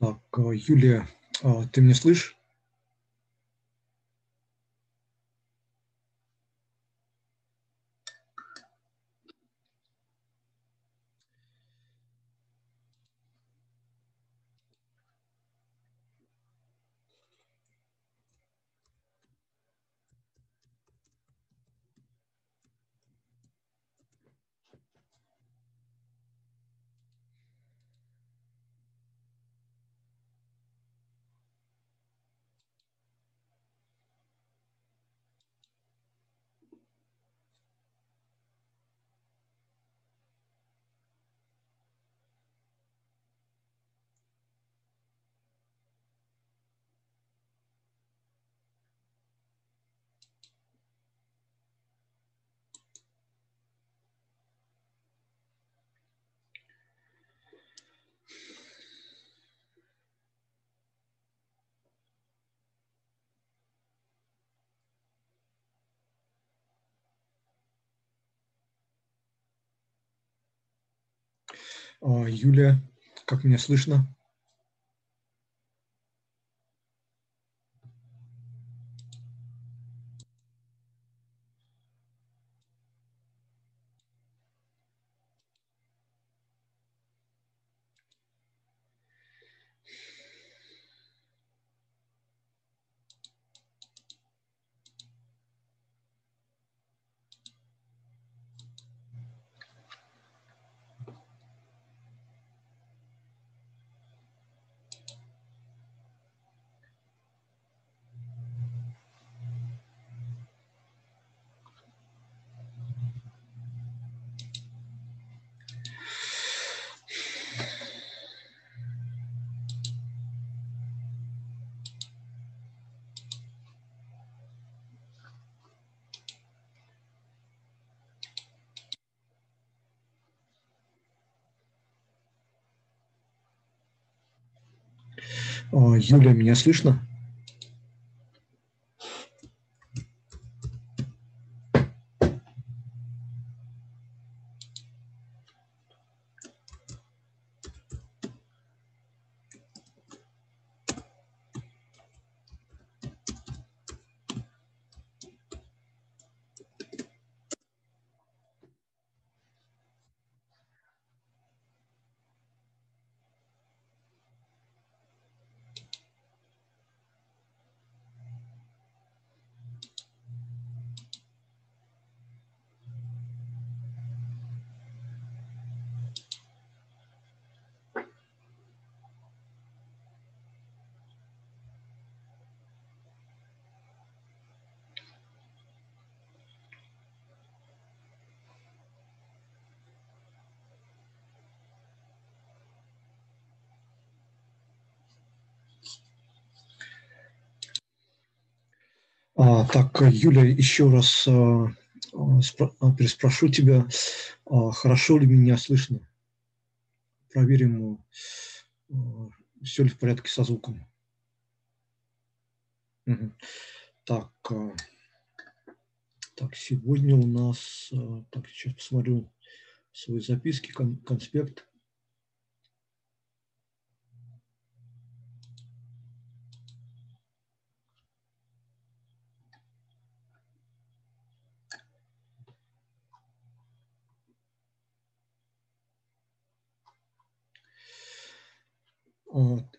Так, э, Юлия, а, ты меня слышишь? Юлия, как меня слышно? Юля, меня слышно? А, так, Юля, еще раз а, а, переспрошу тебя, а, хорошо ли меня слышно? Проверим, а, все ли в порядке со звуком. Так, а, так, сегодня у нас, а, так, сейчас посмотрю свои записки, кон, конспект.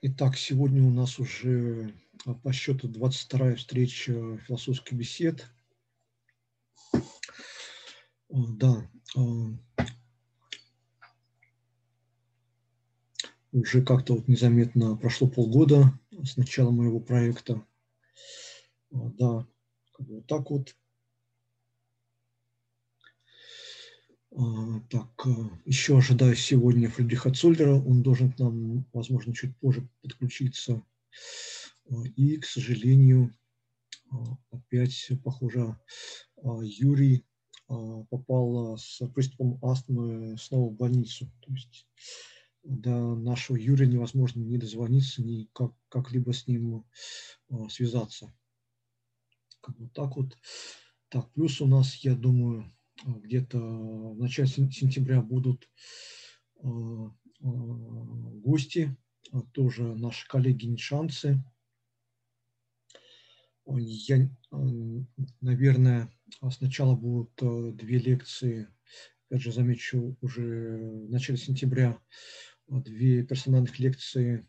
Итак, сегодня у нас уже а, по счету 22-я встреча философских бесед. А, да, а, уже как-то вот незаметно прошло полгода с начала моего проекта. Да, вот так вот. Так, э, еще ожидаю сегодня Фридриха Цоллера. Он должен к нам, возможно, чуть позже подключиться. А, и, к сожалению, а, опять, похоже, Юрий попал с приступом астмы снова в больницу. То есть до нашего Юрия невозможно ни дозвониться, ни как, как-либо с ним связаться. Вот так вот. Так, плюс у нас, я думаю, где-то в начале сентября будут э, э, гости тоже наши коллеги нишанцы. Я, наверное, сначала будут две лекции, опять же, замечу, уже в начале сентября две персональных лекции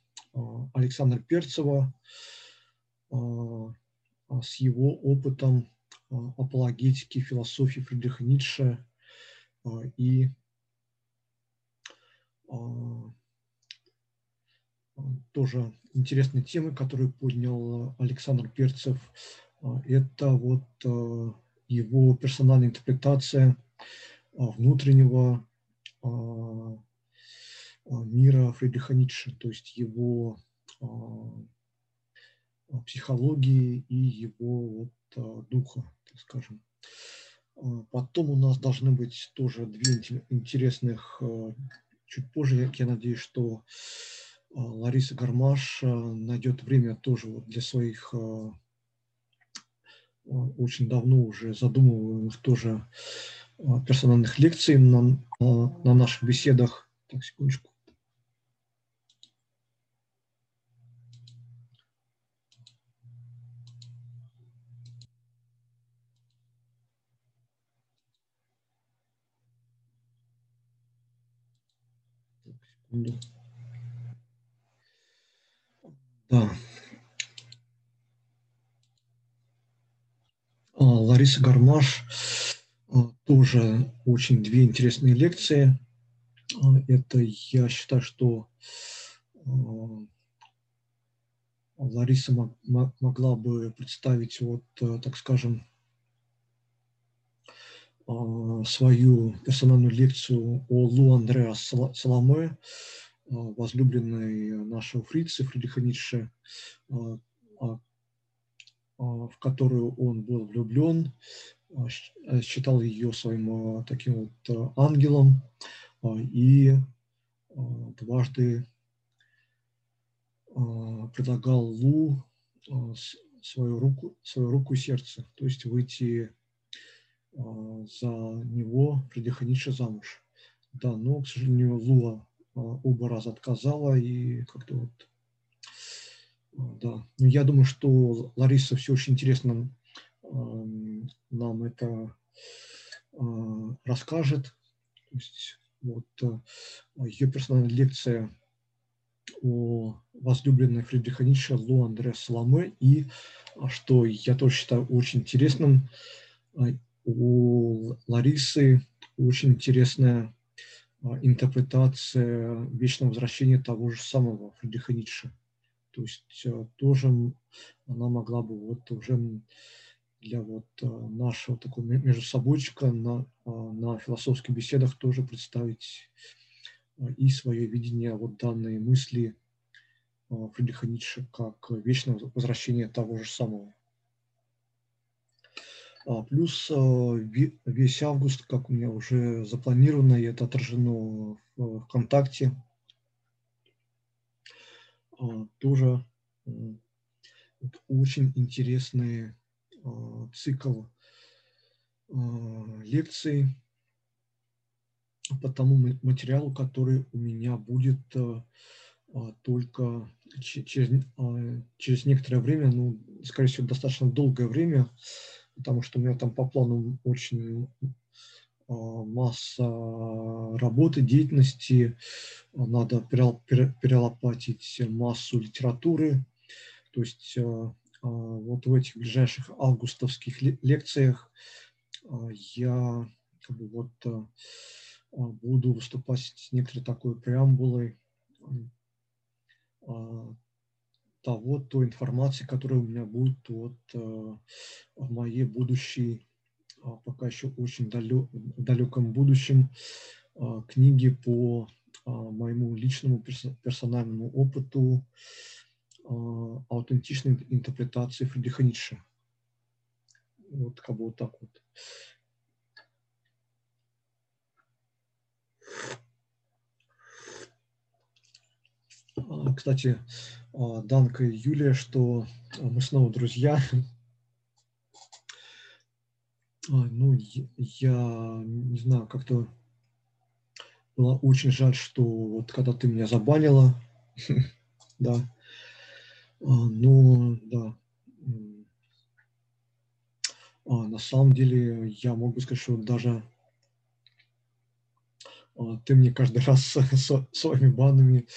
Александра Перцева с его опытом апологетики, философии Фридриха Ницше и тоже интересные темы, которые поднял Александр Перцев. Это вот его персональная интерпретация внутреннего мира Фридриха Ницше, то есть его психологии и его вот духа, так скажем. Потом у нас должны быть тоже две интересных, чуть позже, я надеюсь, что Лариса Гармаш найдет время тоже для своих очень давно уже задумываемых тоже персональных лекций на, на наших беседах. Так, секундочку. Да. А, Лариса Гармаш а, тоже очень две интересные лекции. А, это я считаю, что Лариса могла бы представить, вот, так скажем, свою персональную лекцию о Лу Андреа Саламе, возлюбленной нашего фрица Фридриха Ницше, в которую он был влюблен, считал ее своим таким вот ангелом и дважды предлагал Лу свою руку, свою руку и сердце, то есть выйти за него, Ницше замуж. Да, но, к сожалению, Луа оба раза отказала, и как-то вот, да. Но я думаю, что Лариса все очень интересно нам это расскажет. То есть вот ее персональная лекция о возлюбленной Фридриха Ницше Лу Андре Саламе и, что я тоже считаю очень интересным, у Ларисы очень интересная а, интерпретация вечного возвращения того же самого Фридриха Ницше. То есть а, тоже она могла бы вот уже для вот а, нашего такого между собойчика на, на философских беседах тоже представить и свое видение вот данной мысли Фридриха Ницше как вечное возвращение того же самого. А, плюс а, весь август, как у меня уже запланировано, и это отражено в ВКонтакте, а, тоже очень интересный цикл лекций. По тому материалу, который у меня будет только через, через некоторое время, ну, скорее всего, достаточно долгое время, потому что у меня там по плану очень а, масса работы, деятельности, надо перелопатить массу литературы. То есть а, а, вот в этих ближайших августовских лекциях я как бы вот буду выступать с некоторой такой преамбулой того, той информации, которая у меня будет вот, э, моей будущей, а, пока еще очень далек, далеком будущем, а, книге по а, моему личному персональному опыту аутентичной интерпретации Фридриха Ницше. Вот как бы вот так вот. Кстати, Данка и Юлия, что мы снова друзья. А, ну, я не знаю, как-то было очень жаль, что вот когда ты меня забанила, да. Ну, да. На самом деле, я могу сказать, что даже ты мне каждый раз своими банами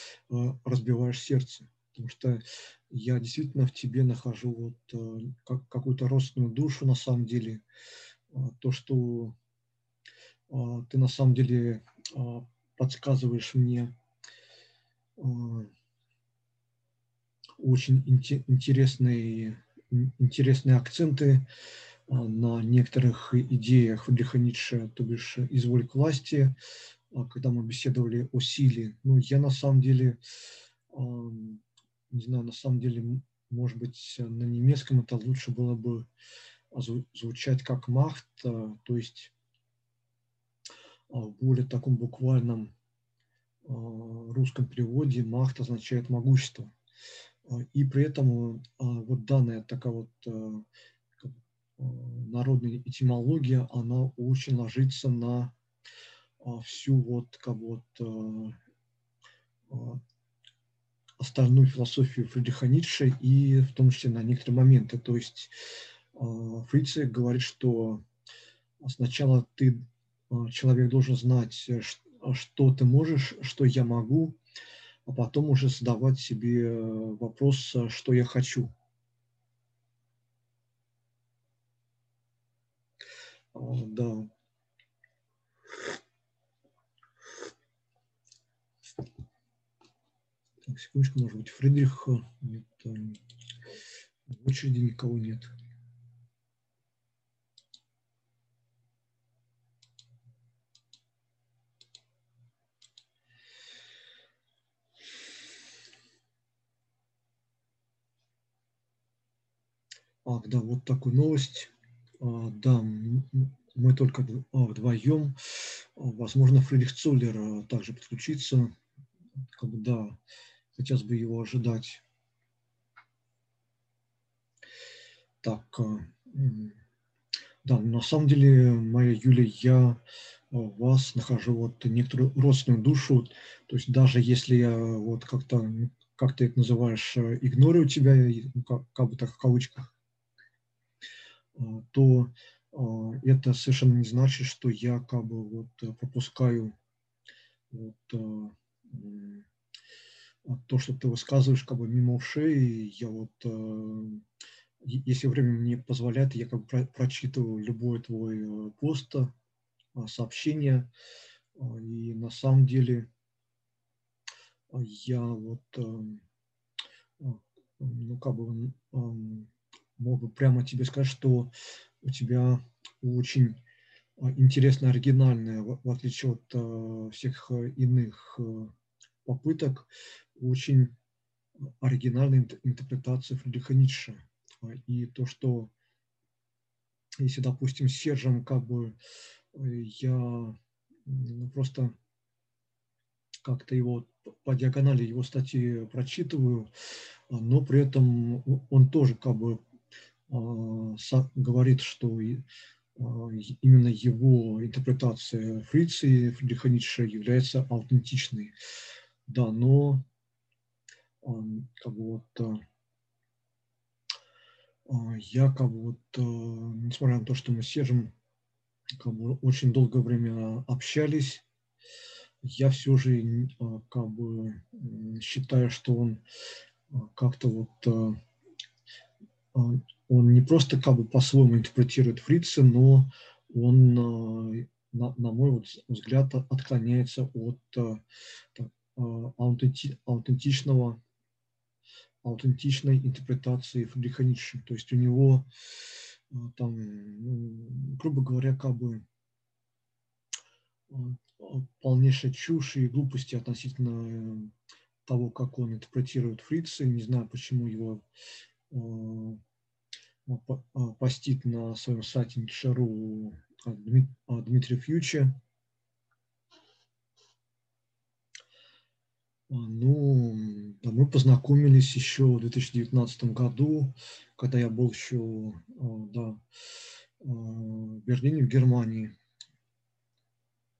разбиваешь сердце, потому что я действительно в тебе нахожу вот какую-то родственную душу на самом деле, то, что ты на самом деле подсказываешь мне очень интересные, интересные акценты на некоторых идеях Фридриха Ницше, то бишь «Изволь к власти», когда мы беседовали о силе. Ну, я на самом деле, не знаю, на самом деле, может быть, на немецком это лучше было бы звучать как «махт», то есть в более таком буквальном русском переводе «махт» означает «могущество». И при этом вот данная такая вот народная этимология, она очень ложится на всю вот как вот остальную философию Фридриха Ницше и в том числе на некоторые моменты. То есть Фрице говорит, что сначала ты, человек должен знать, что ты можешь, что я могу, а потом уже задавать себе вопрос, что я хочу. Да. Так, секундочку, может быть, Фридрих нет, в очереди никого нет. А, да, вот такую новость. А, да, мы только а, вдвоем. Возможно, Фридрих Цоллер также подключится. Как бы, да, хотелось бы его ожидать. Так, да, на самом деле, моя Юлия, я вас нахожу вот некоторую родственную душу, то есть даже если я вот как-то, как ты это называешь, игнорирую тебя, ну, как, как бы так в кавычках, то это совершенно не значит, что я как бы вот э, пропускаю вот, а, то, что ты высказываешь как бы мимо ушей. Я вот, если время мне позволяет, я как бы прочитываю любой твой э, пост, сообщение. И на самом деле я вот, ну, как бы мог бы прямо тебе сказать, что у тебя очень интересная, оригинальная, в отличие от а, всех иных попыток, очень оригинальная интерпретация Фридриха Ницше. И то, что если, допустим, с Сержем как бы я ну, просто как-то его по диагонали его статьи прочитываю, но при этом он тоже как бы а, говорит, что а, именно его интерпретация Фриции, Фридриха Ницше является аутентичной. Да, но как бы вот а, я как вот, несмотря на то, что мы с Сержем как бы очень долгое время общались, я все же как бы считаю, что он как-то вот он не просто как бы по-своему интерпретирует Фрица, но он, э, на, на мой взгляд, отклоняется от э, э, аутенти, аутентичного аутентичной интерпретации Фридриха Ницше. То есть у него там, ну, грубо говоря, как бы полнейшая чушь и глупости относительно того, как он интерпретирует Фрица. Не знаю, почему его постит на своем сайте Нитшару Дмитрий Фьючи. Ну, да, мы познакомились еще в 2019 году, когда я был еще а, да, а, в Берлине, в Германии.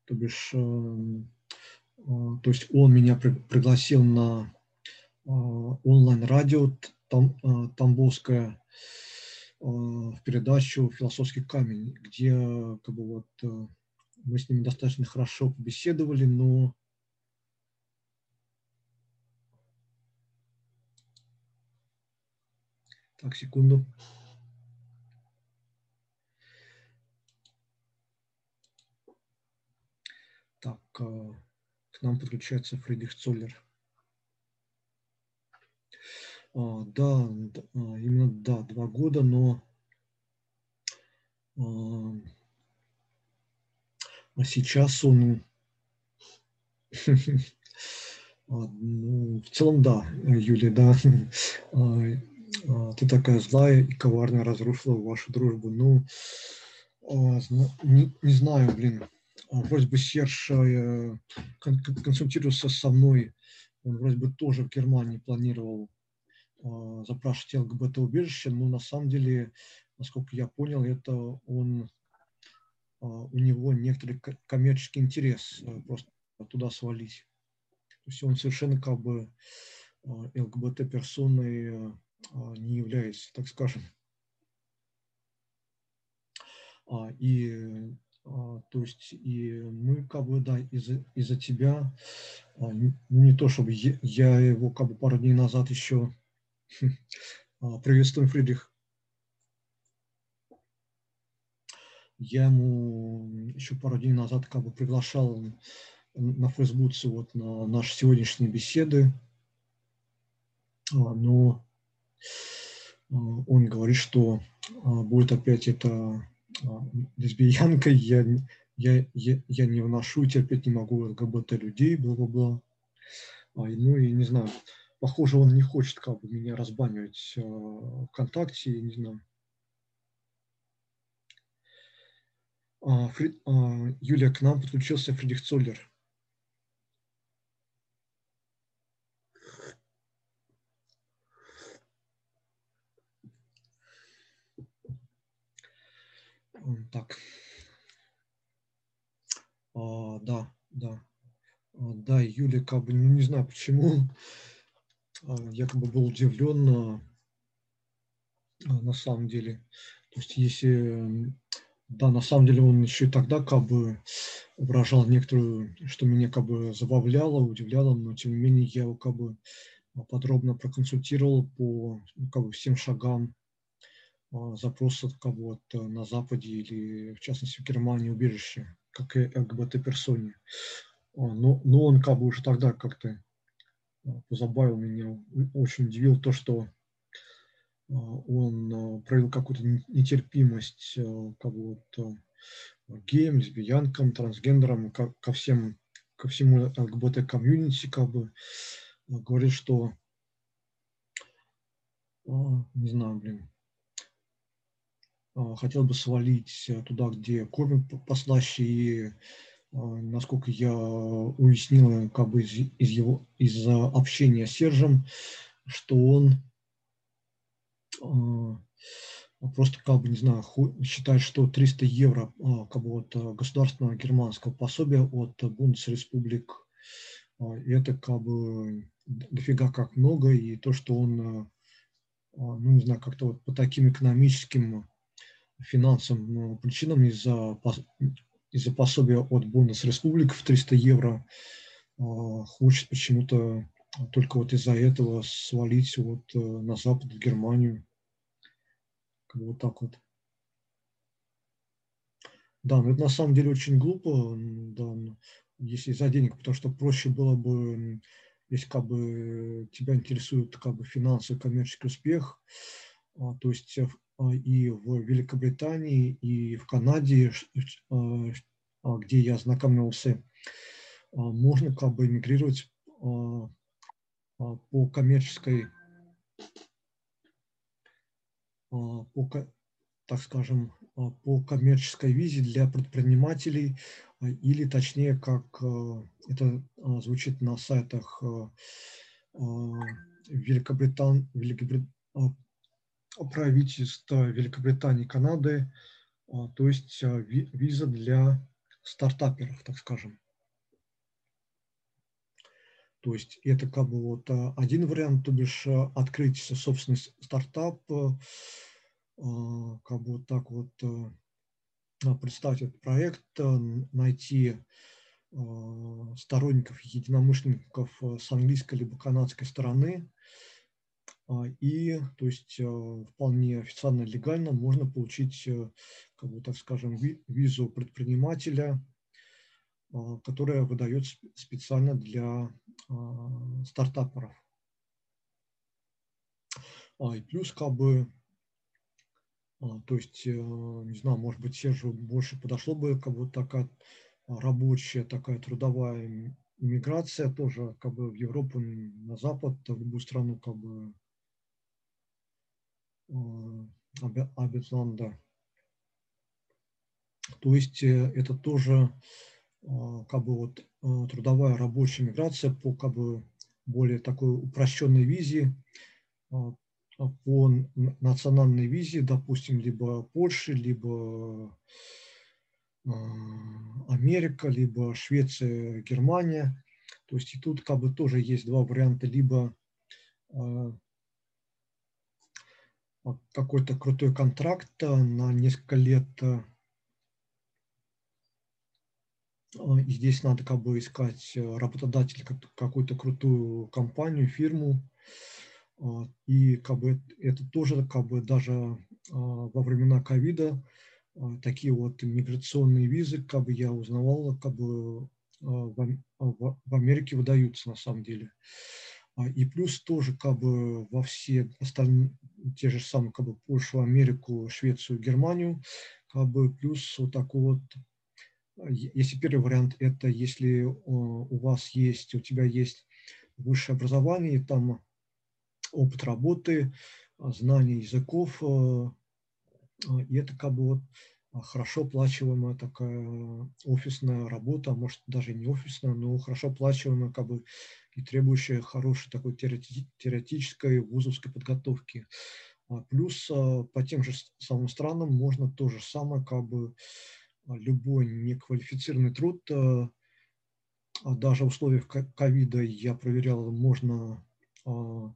То бишь, то есть он меня пригласил на онлайн-радио Там, Тамбовское в передачу «Философский камень», где как бы, вот, мы с ними достаточно хорошо побеседовали, но Так, секунду. Так, э, к нам подключается Фридрих Цоллер. А, да, а, именно да, два года, но а сейчас он ну, в целом, да, Юлия, да. Ты такая злая и коварная разрушила вашу дружбу. Ну, не, не знаю, блин. Вроде бы Серж э, консультировался со мной. Он вроде бы тоже в Германии планировал запрашивать ЛГБТ-убежище, но на самом деле, насколько я понял, это он у него некоторый коммерческий интерес э, просто туда свалить. То есть он совершенно как бы ЛГБТ-персоной не является, так скажем. И то есть и мы как бы, да, из-за из тебя, не то чтобы я его как бы пару дней назад еще приветствую, Фридрих, Я ему еще пару дней назад как бы приглашал на Фейсбуке вот на наши сегодняшние беседы, а, но а, он говорит, что а, будет опять это лесбиянка, я, я, я, я не вношу, терпеть не могу ЛГБТ людей, бла-бла-бла. Ну и не знаю, похоже, он не хочет как бы меня разбанивать ВКонтакте, не знаю. А, Фри... А, Юлия, к нам подключился Фридрих Цоллер. Так. А, да, да. А, да, Юлия, как бы, ну, не знаю почему, а, я как бы был удивлен на, на самом деле. То есть, если да, на самом деле он еще и тогда как бы выражал некоторую, что меня как бы забавляло, удивляло, но тем не менее я его как бы подробно проконсультировал по ну, как бы всем шагам а, запроса как бы вот на Западе или в частности в Германии убежище, как и ЛГБТ-персоне. А, но, но он как бы уже тогда как-то а, позабавил меня, очень удивил то, что он проявил какую-то нетерпимость как бы вот, геям, лесбиянкам, трансгендерам, ко, ко всем, ко всему ЛГБТ-комьюнити, как бы говорит, что не знаю, блин, хотел бы свалить туда, где кормят послаще, и насколько я уяснил как бы из, из его из общения с Сержем, что он просто как бы, не знаю, считать, что 300 евро как бы вот а, государственного германского пособия от Бундесреспублик, это как бы дофига как много, и то, что он, ну не знаю, как-то вот по таким экономическим финансовым причинам из-за из-за пособия от Бундесреспублик в 300 евро хочет почему-то только вот из-за этого свалить вот э, на Запад, в Германию. Как бы вот так вот. Да, но это на самом деле очень глупо, да, если из-за денег, потому что проще было бы, если как бы тебя интересует как бы финансовый коммерческий успех, а, то есть э, а, и в Великобритании, и в Канаде, а, где я ознакомился, можно как бы эмигрировать а, по коммерческой, а, по, так скажем, а, по коммерческой визе для предпринимателей, или точнее, как это звучит на сайтах Великобритан... Великобрит... правительства Великобритании и Канады, то есть виза для стартаперов, так скажем. То есть это как бы вот один вариант, то бишь открыть собственный стартап, как бы вот так вот представить этот проект, найти сторонников, единомышленников с английской либо канадской стороны, и, то есть, вполне официально, легально можно получить, как бы, так скажем, визу предпринимателя, которая выдается специально для стартаперов. И плюс, как бы, то есть, не знаю, может быть, Сержу больше подошло бы, как бы, такая рабочая, такая трудовая иммиграция тоже, как бы, в Европу, на Запад, в любую страну, как бы, Абитланда. То есть э, это тоже а, как бы вот а, трудовая рабочая миграция по как бы более такой упрощенной визе, по национальной визе, допустим, либо Польши, либо Америка, либо Швеция, Германия. То есть и тут как бы тоже есть два варианта, либо какой-то крутой контракт на несколько лет А, и здесь надо как бы искать э, работодателя, какую-то крутую компанию, фирму. И как бы это тоже как бы даже во времена ковида такие вот миграционные визы, как бы я узнавал, как бы в Америке выдаются на самом деле. И плюс тоже как бы во все остальные, те же самые, как бы Польшу, Америку, Швецию, Германию, как бы плюс вот такой вот если первый вариант – это если у вас есть, у тебя есть высшее образование, там опыт работы, а, знание языков, а, а, и это как бы вот хорошо оплачиваемая такая офисная работа, может даже не офисная, но хорошо оплачиваемая как бы и требующая хорошей такой теоретической вузовской подготовки. Плюс по тем же самым странам можно то же самое как бы любой неквалифицированный труд, а даже в условиях ковида я проверял, можно а,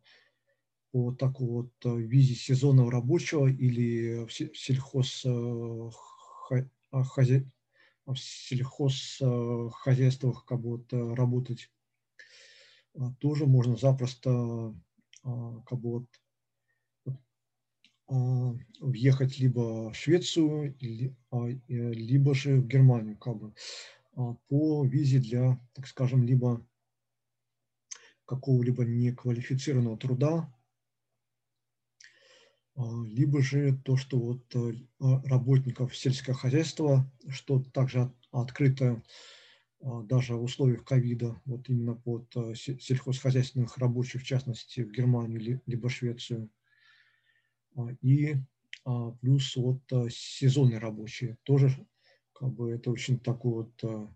по такой вот визе сезонного рабочего или в сельхоз, а, в сельхозхозяйствах как вот работать. Тоже можно запросто как бы вот а, въехать либо в Швецию, а, э, либо же в Германию, как бы, по визе для, так скажем, либо какого-либо неквалифицированного труда, либо же то, что вот э, работников сельского хозяйства, что также открыто даже в условиях ковида, вот именно под э, сельхозхозяйственных рабочих, в частности, в Германию либо Швецию – а, и а, плюс вот а, сезонные рабочие. Тоже как бы это очень такой вот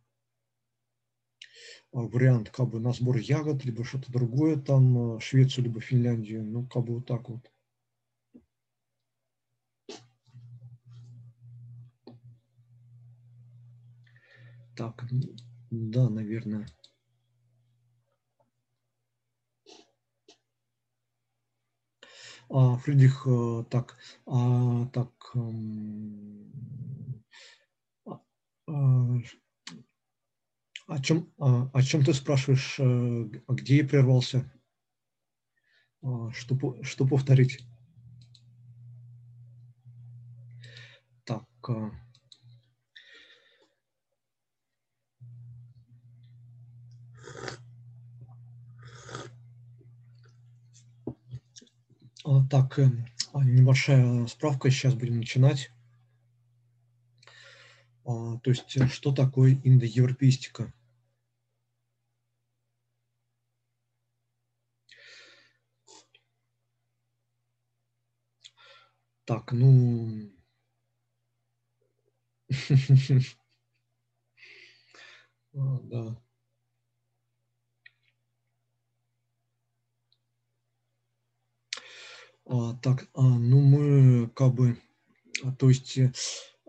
вариант как бы на сбор ягод, либо что-то другое, там Швецию, либо Финляндию, ну как бы вот так вот. Так, да, наверное. А, Фридрих, э, так, а, так, эм, а, о чем, о чем ты спрашиваешь, э, где я прервался? Что, что повторить? Так, э, А, так, э, а, небольшая справка, сейчас будем начинать. А, то есть, э, что такое индоевропеистика? Так, ну... Да. А, так, а, ну мы как бы, а, то есть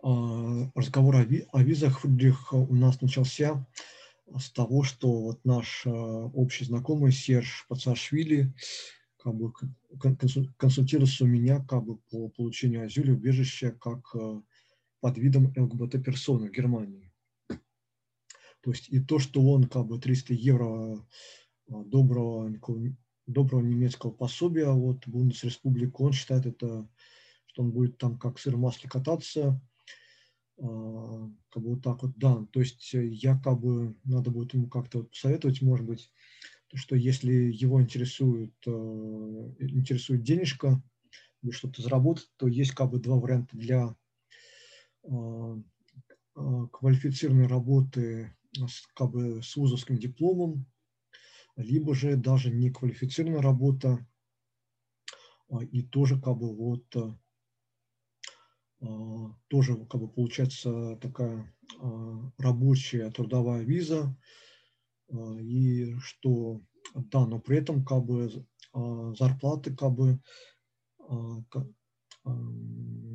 а, разговор о, ви, о визах Фридрих у нас начался с того, что вот наш общий знакомый Серж Пацашвили как бы консультировался у меня как бы по получению азюля убежища как под видом ЛГБТ-персоны в Германии. То есть и то, что он как бы 300 евро доброго, доброго немецкого пособия. От Бундесреспублики, он считает это, что он будет там как сыр в масле кататься, а, как бы вот так вот, да, то есть я как бы, надо будет ему как-то вот посоветовать, может быть, что если его интересует, э, интересует денежка, или что-то заработать, то есть как бы два варианта для а, квалифицированной работы с, как бы, с вузовским дипломом, либо же даже не квалифицированная работа, и тоже как бы вот а, тоже как бы получается такая а, рабочая трудовая виза, а, и что, да, но при этом как бы зарплаты как бы,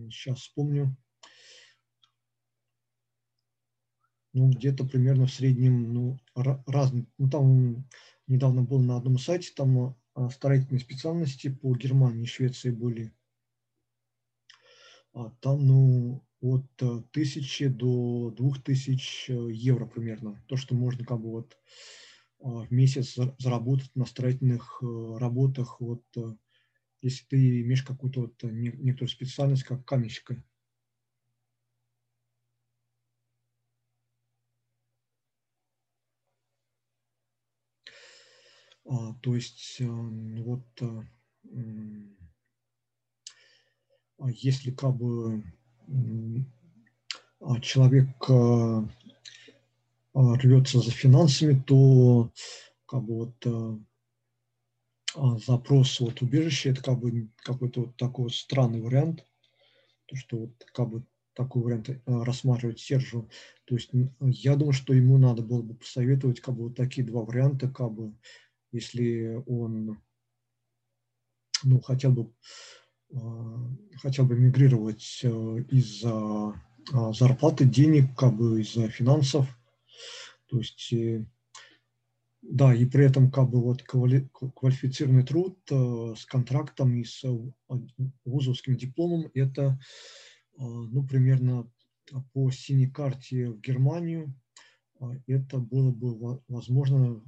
сейчас вспомню, ну, где-то примерно в среднем, ну, разные, ну, там недавно был на одном сайте, там строительные специальности по Германии и Швеции были а там, ну, от э, тысячи до двух тысяч э, евро примерно. То, что можно как бы вот а, в месяц заработать на строительных э, работах, вот если ты имеешь какую-то вот некоторую специальность, как каменщика. То есть вот а если как бы а человек а, рвется за финансами, то как бы вот запрос вот убежища это как бы какой-то вот такой странный вариант, то что вот как бы такой вариант рассматривать Сержу. То есть я думаю, что ему надо было бы посоветовать как бы вот такие два варианта, как бы если он ну, хотел бы Э, хотел бы мигрировать э, из-за э, зарплаты, денег, как бы из-за финансов. То есть, да, и при этом как бы вот квалифицированный труд с контрактом и с вузовским дипломом, это, ну, примерно по синей карте в Германию, это было бы возможно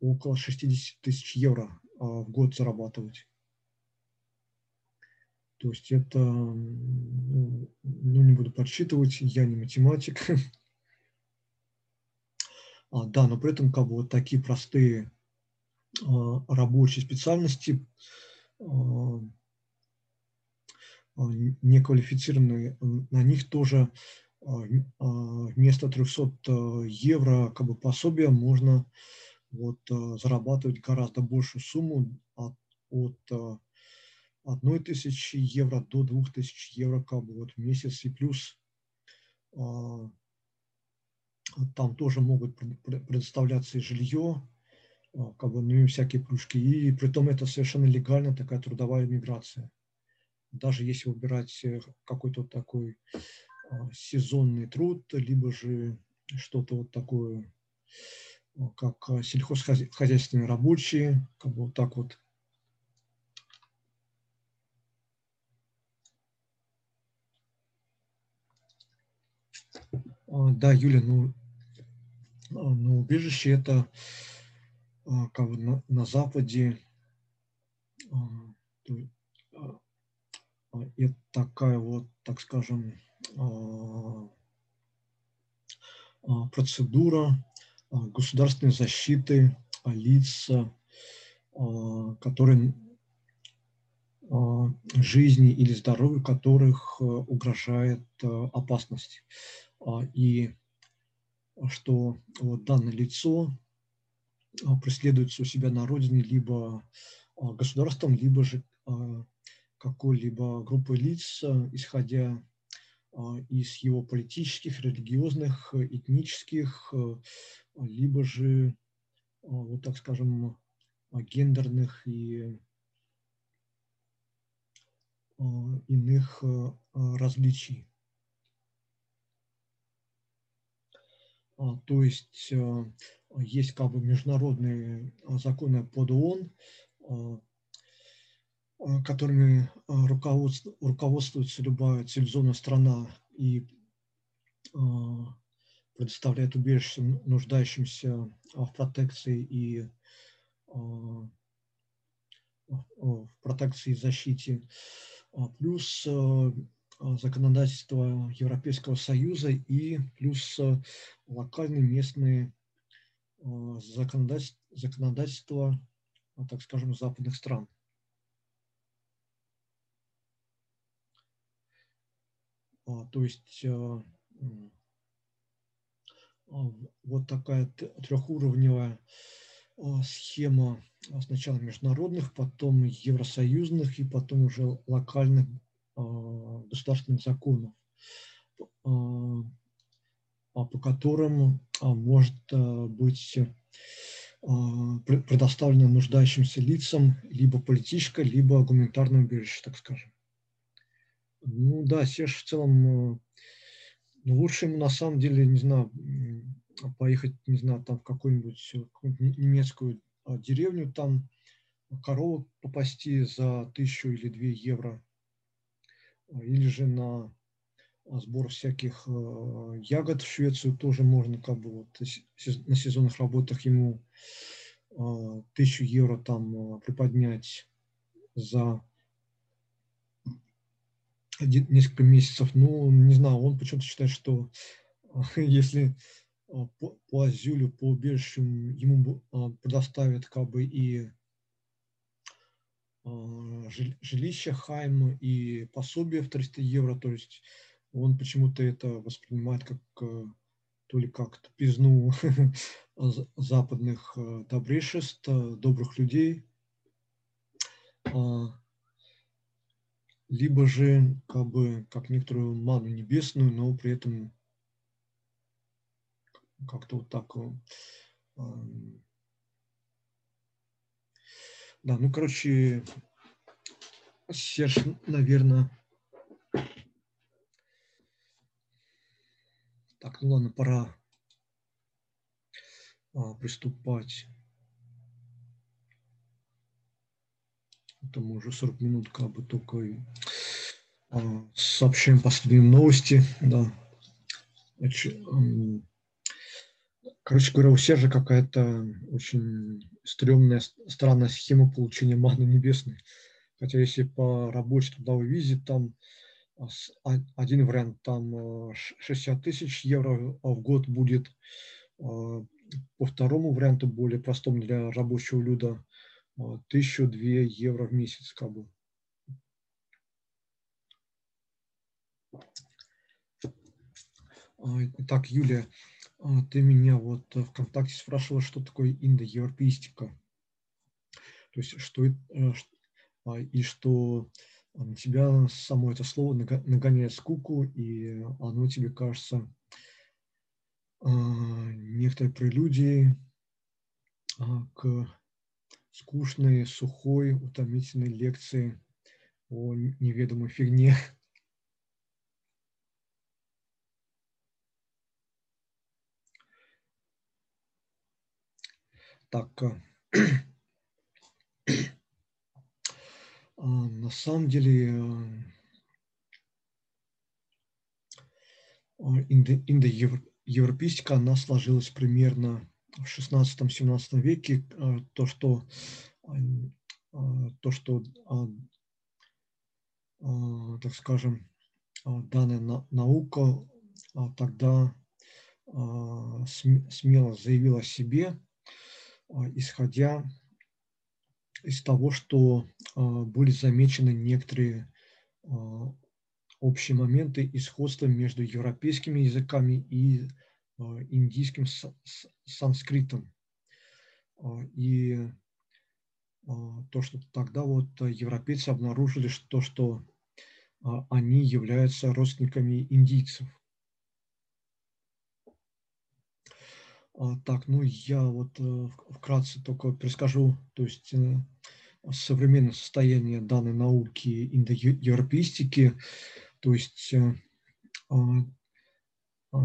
около 60 тысяч евро в год зарабатывать. То есть это, ну, не буду подсчитывать, я не математик. А, да, но при этом как бы вот такие простые а, рабочие специальности, а, а неквалифицированные, на них тоже а, а, вместо 300 евро как бы пособия можно вот, зарабатывать гораздо большую сумму от, от одной тысячи евро до двух тысяч евро как бы вот в месяц. И плюс а, там тоже могут предоставляться и жилье, а, как бы, ну и всякие плюшки. И при том это совершенно легальная такая трудовая миграция. Даже если выбирать э, какой-то такой а, сезонный труд, либо же что-то вот такое, как сельхозхозяйственные рабочие, как бы вот так вот. А, да, Юля, ну, а, ну убежище это а, как бы на, на Западе это такая вот, так скажем, процедура государственной защиты лиц, которые жизни или здоровью которых угрожает опасность. А, и что вот данное лицо а, преследуется у себя на родине либо а, государством, либо же какой-либо группой лиц, исходя из его политических, религиозных, этнических, либо же, вот так скажем, гендерных и иных различий. То есть есть как бы международные законы под ООН, которыми руководствуется любая цивилизованная страна и предоставляет убежище нуждающимся в протекции и в протекции и защите, плюс законодательство Европейского Союза и плюс локальные местные законодательства, законодательства так скажем, западных стран. То есть вот такая трехуровневая схема сначала международных, потом евросоюзных и потом уже локальных государственных законов, по которым может быть предоставлено нуждающимся лицам либо политическое, либо гуманитарное убежище, так скажем. Ну да, Серж в целом ну, лучше ему на самом деле, не знаю, поехать, не знаю, там в какую-нибудь немецкую а, деревню, там корову попасти за тысячу или две евро, а, или же на а, сбор всяких ягод в Швецию тоже можно, как бы вот на сезонных работах ему тысячу евро там приподнять за несколько месяцев. Ну, не знаю, он почему-то считает, что если а, по, по азюлю, по убежищу ему а, предоставят как бы и а, жилище Хайм и пособие в 300 евро, то есть он почему-то это воспринимает как то ли как пизну западных добрейшеств, добрых людей, либо же как бы как некоторую ману небесную, но при этом как-то вот так. Да, ну, короче, Серж, наверное, так, ну ладно, пора а, приступать Мы уже 40 минут как бы только а, сообщаем последние новости. Да. Короче говоря, у Сержа какая-то очень стрёмная, странная схема получения маны небесной. Хотя если по рабочей трудовой визе, там а, один вариант, там 60 а, тысяч евро в год будет. По второму варианту, более простому для рабочего люда, тысячу две евро в месяц как бы. Итак, Юлия, а, ты меня вот ВКонтакте спрашивала, что такое индоевропеистика. То есть, что э, а, и что на тебя само это слово нагоняет скуку, и оно тебе кажется а, некоторой прелюдией к скучной, сухой, утомительной лекции о неведомой фигне. Так, э, а, на самом деле э, индоевропейская, она сложилась примерно в 16-17 веке э, то, что, э, то, что так скажем, данная наука тогда смело заявила о себе, исходя из того, что были замечены некоторые общие моменты и сходства между европейскими языками и индийским санскритом. А, и а, то, что тогда вот европейцы обнаружили, что, что они являются родственниками индийцев. Так, ну я вот э, вкратце только перескажу, то есть э, современное состояние данной науки индоевропеистики, то есть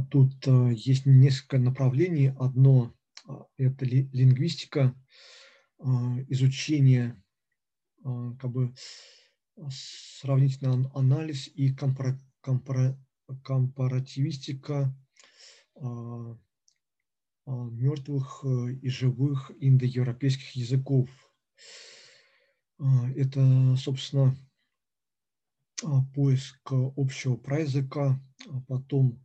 Тут есть несколько направлений. Одно – это лингвистика, изучение, как бы сравнительный анализ и компара, компара, компаративистика мертвых и живых индоевропейских языков. Это, собственно, поиск общего праязыка, потом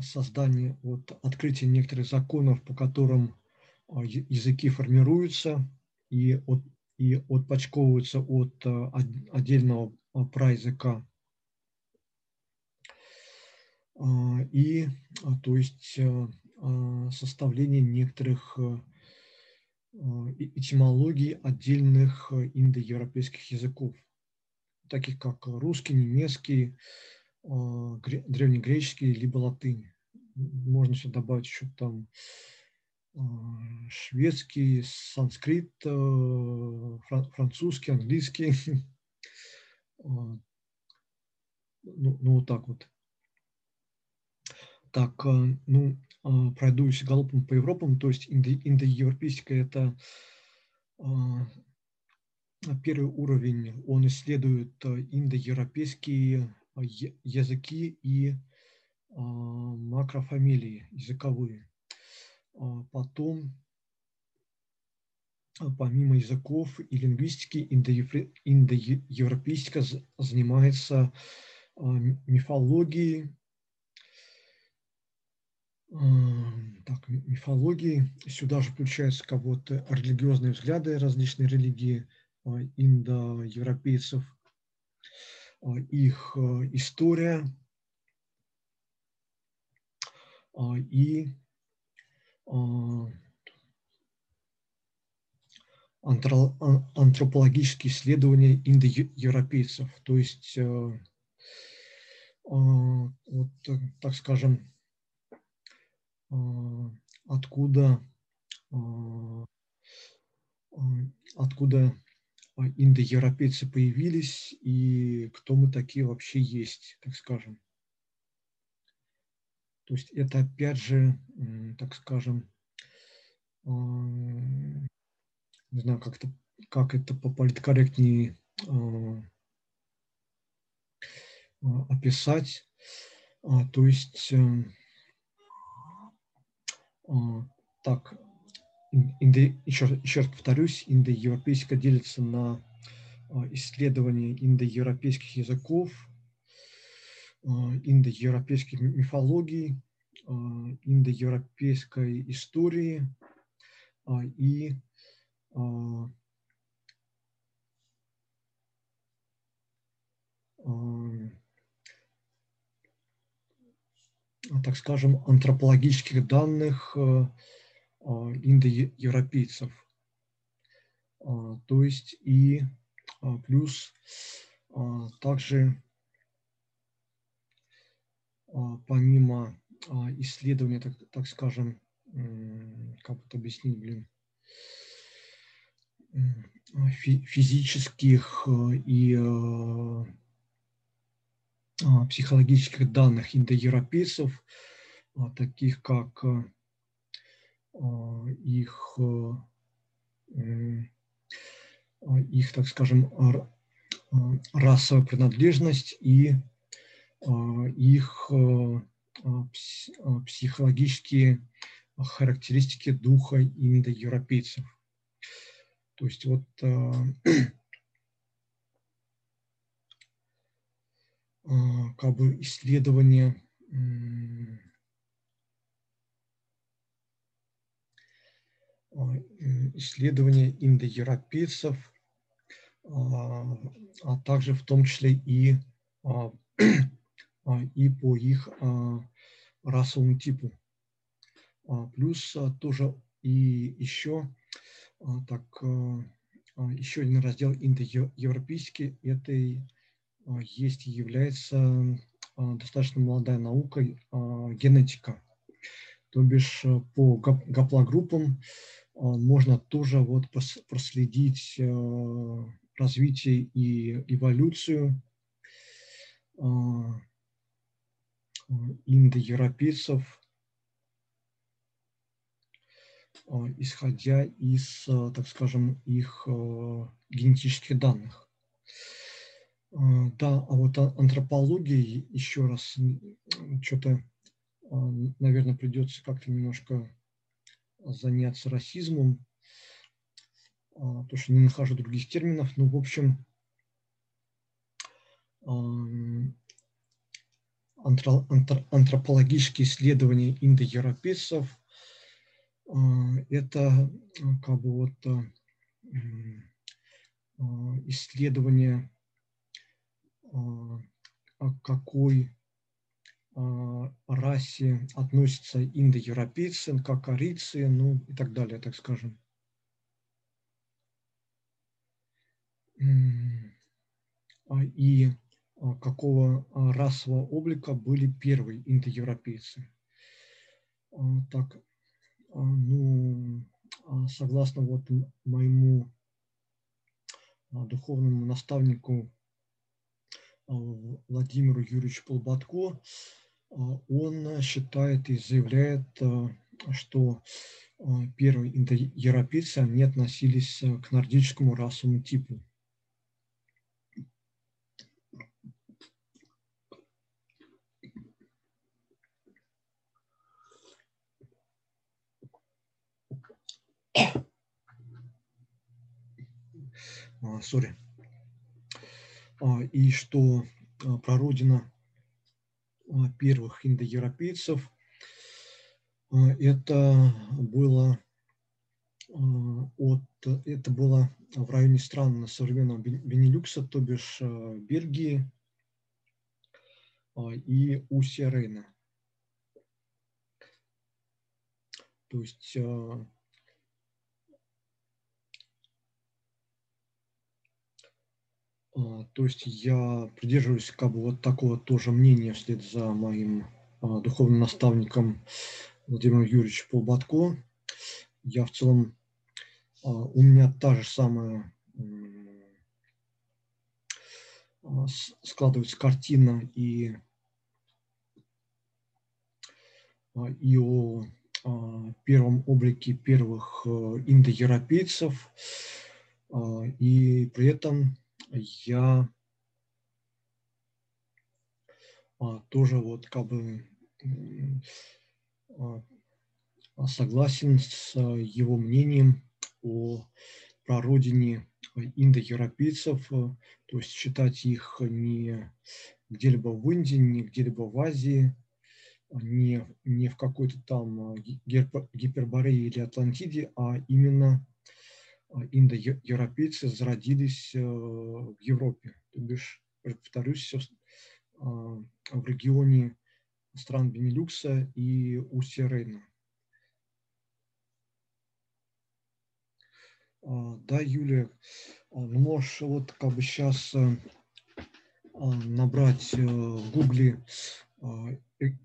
создание, вот, открытие некоторых законов, по которым языки формируются и, от, и отпочковываются от отдельного праязыка. И, то есть, составление некоторых этимологий отдельных индоевропейских языков таких как русский, немецкий, а, древнегреческий, либо латынь. Можно сюда добавить еще там а, шведский, санскрит, а, французский, английский. Ну, ну вот так вот. Так, ну, пройдусь галопом по Европам, то есть индо индоевропейская – это Первый уровень, он исследует э, индоевропейские э, языки и а, макрофамилии языковые. А потом, а, помимо языков и лингвистики, индоевропейская занимается мифологией, так, мифологии. Сюда же включаются кого-то религиозные взгляды, различные религии – индоевропейцев, а, их а, история и антропологические исследования индоевропейцев, то есть, вот, так скажем, откуда, откуда а, индоевропейцы появились и кто мы такие вообще есть, так скажем. То есть это опять же, так скажем, а, не знаю, как это, как это политкорректнее а, описать. То есть, э, Индо, еще, еще раз повторюсь, индоевропейская делится на а, исследование индоевропейских языков, а, индоевропейской мифологии, а, индоевропейской истории и так скажем, антропологических данных индоевропейцев. А, то есть и а, плюс также помимо исследования, так, так скажем, как это объяснить, блин, физических и психологических данных индоевропейцев, таких как а, их, э, а, их, так скажем, расовая принадлежность и их психологические характеристики духа индоевропейцев. То есть вот как бы исследование исследования индоевропейцев, а, а также в том числе и, а, и по их расовому типу. Плюс тоже и еще, так, еще один раздел индоевропейский, это есть и является достаточно молодая наука генетика. То бишь по гаплогруппам а, можно тоже вот проследить э, развитие и эволюцию индоевропейцев, исходя из, так скажем, их генетических данных. Да, а вот антропология, еще раз, что-то, наверное, придется как-то немножко заняться расизмом, потому что не нахожу других терминов. Ну, в общем, антропологические исследования индоевропейцев – это как бы вот исследование какой расе относятся индоевропейцы, как арийцы, ну и так далее, так скажем. И а, какого а, расового облика были первые индоевропейцы. А, так, ну, согласно вот моему духовному наставнику Владимиру Юрьевичу Полбатко, он считает и заявляет, что первые индоевропейцы, они относились к нордическому расовому типу. Сори. А, и что а, прародина а, первых индоевропейцев это было от это было в районе стран современного Бенилюкса, то бишь Бельгии и Усия Рейна. То есть то есть я придерживаюсь как бы вот такого тоже мнения вслед за моим а, духовным наставником Владимиром Юрьевичем Полбатко. Я в целом, а, у меня та же самая складывается картина и, и о первом облике первых индоевропейцев, и при этом я а, тоже вот как бы а, согласен с его мнением о прародине индоевропейцев, то есть считать их не где-либо в Индии, не где-либо в Азии, не, не в какой-то там Гиперборее или Атлантиде, а именно а, индоевропейцы зародились э, в Европе. То бишь, повторюсь, а, в регионе стран Бенилюкса и устья Рейна. А, да, Юлия, ну можешь вот как бы сейчас э, набрать э, в гугле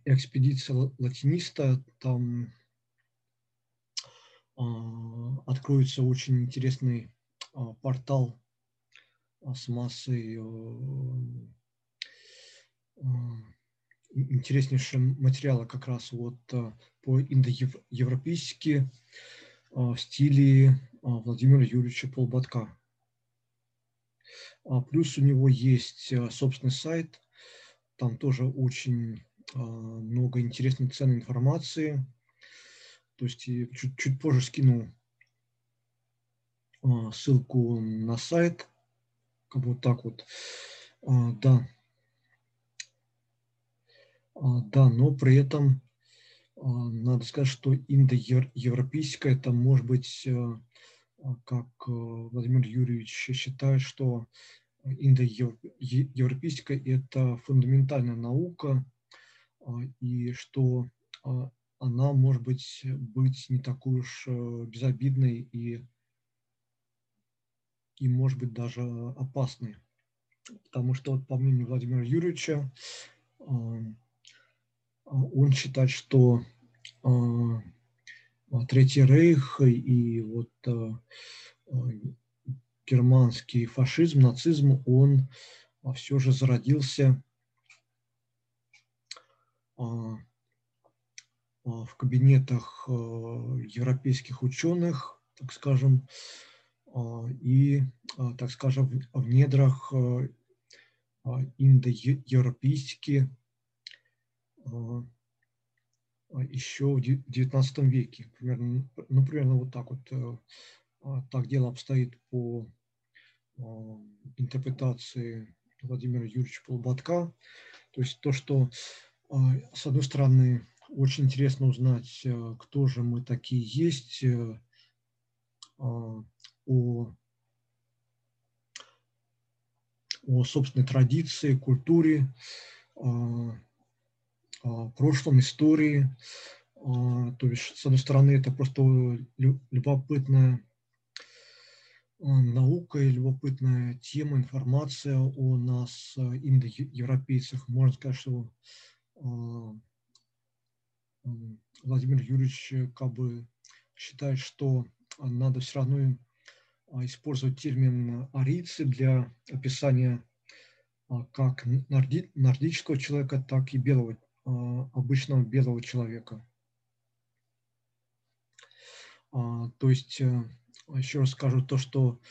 экспедиция латиниста, там откроется очень интересный а, портал а, с массой интереснейшего материала как раз вот по индоевропейски в стиле Владимира Юрьевича Полбатка. Плюс у него есть собственный сайт, там тоже очень много интересной ценной информации. То есть чуть, чуть позже скину а, ссылку на сайт, как вот так вот. А, да. А, да, но при этом надо сказать, что индоевропейская, это может быть, как Владимир Юрьевич считает, что индоевропейская – это фундаментальная наука, и что она может быть, быть не такой уж э, безобидной и, и может быть даже опасной. Потому что, вот, по мнению Владимира Юрьевича, он считает, что Третий Рейх и вот германский фашизм, нацизм, он все же зародился в кабинетах европейских ученых, так скажем, и, так скажем, в недрах индоевропейски еще в XIX веке. Примерно, ну, примерно вот так вот так дело обстоит по интерпретации Владимира Юрьевича Полуботка. То есть то, что, с одной стороны, очень интересно узнать, кто же мы такие есть, о о собственной традиции, культуре, прошлом, истории. То есть, с одной стороны, это просто любопытная наука и любопытная тема, информация о нас, индоевропейцах. Можно сказать, что Владимир Юрьевич как бы считает, что надо все равно а, использовать термин арийцы для описания а, как норди, нордического человека, так и белого, а, обычного белого человека. То есть, э, еще раз скажу то, что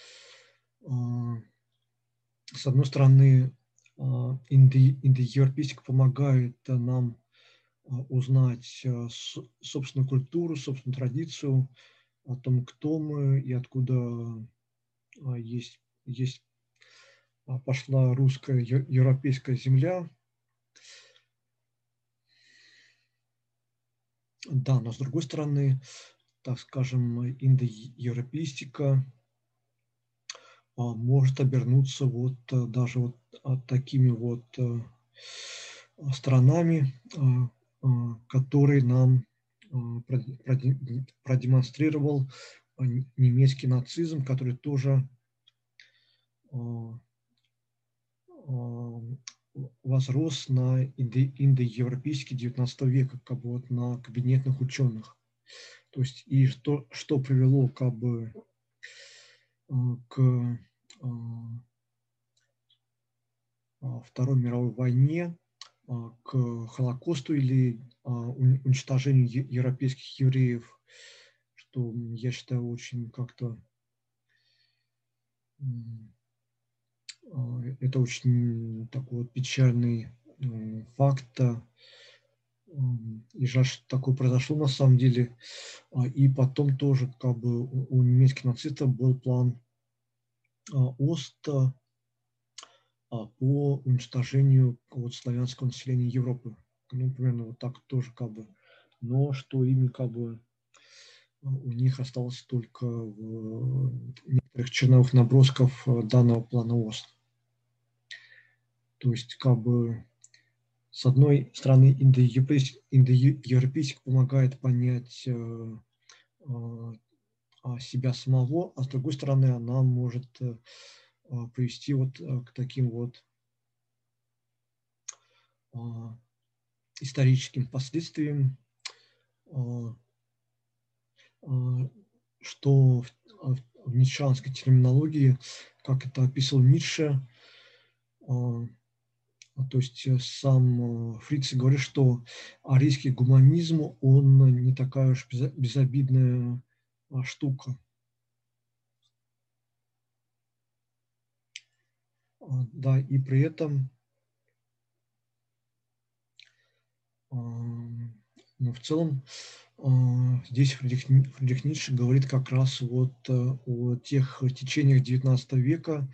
с одной стороны, индоевропейский помогает нам узнать э, собственную культуру, собственную традицию, о том, кто мы и откуда а, есть, есть а, пошла русская европейская земля. Да, но с другой стороны, так скажем, индоевропейстика а, может обернуться вот даже вот такими вот странами, которые нам продемонстрировал немецкий нацизм, который тоже а, а, возрос на индоевропейский 19 века, как бы вот на кабинетных ученых. То есть и что, что привело как бы а, к Второй мировой войне, к Холокосту или уничтожению европейских евреев, что я считаю очень как-то это очень такой печальный факт. И жаль, что такое произошло на самом деле. А, и потом тоже как бы у немецких нацистов был план ОСТа а, по уничтожению вот, славянского населения Европы. Ну, примерно вот так тоже как бы. Но что ими как бы а, у них осталось только в некоторых черновых набросков а, данного плана ОС. То есть как бы с одной стороны индоевропейский, помогает понять э, себя самого, а с другой стороны она может э, а, привести вот э, к таким вот а, историческим последствиям, а, что в ницшанской терминологии, как это описывал Ницше, то есть э, сам Фриц говорит, что арийский гуманизм, он не такая уж безобидная штука. Да, и при этом а, ну, в целом а, здесь Фридрих, Ницше говорит как раз вот э, о тех течениях XIX века,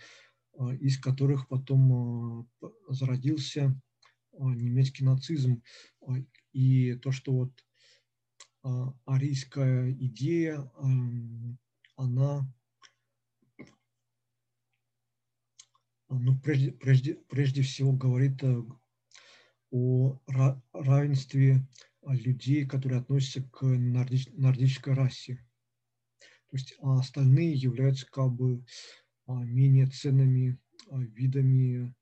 из которых потом зародился немецкий нацизм. И то, что вот арийская идея, она ну, прежде, прежде, прежде всего говорит э, о равенстве э, людей, которые относятся к нордич, нордической расе. То есть а остальные являются как бы а, менее ценными а, видами,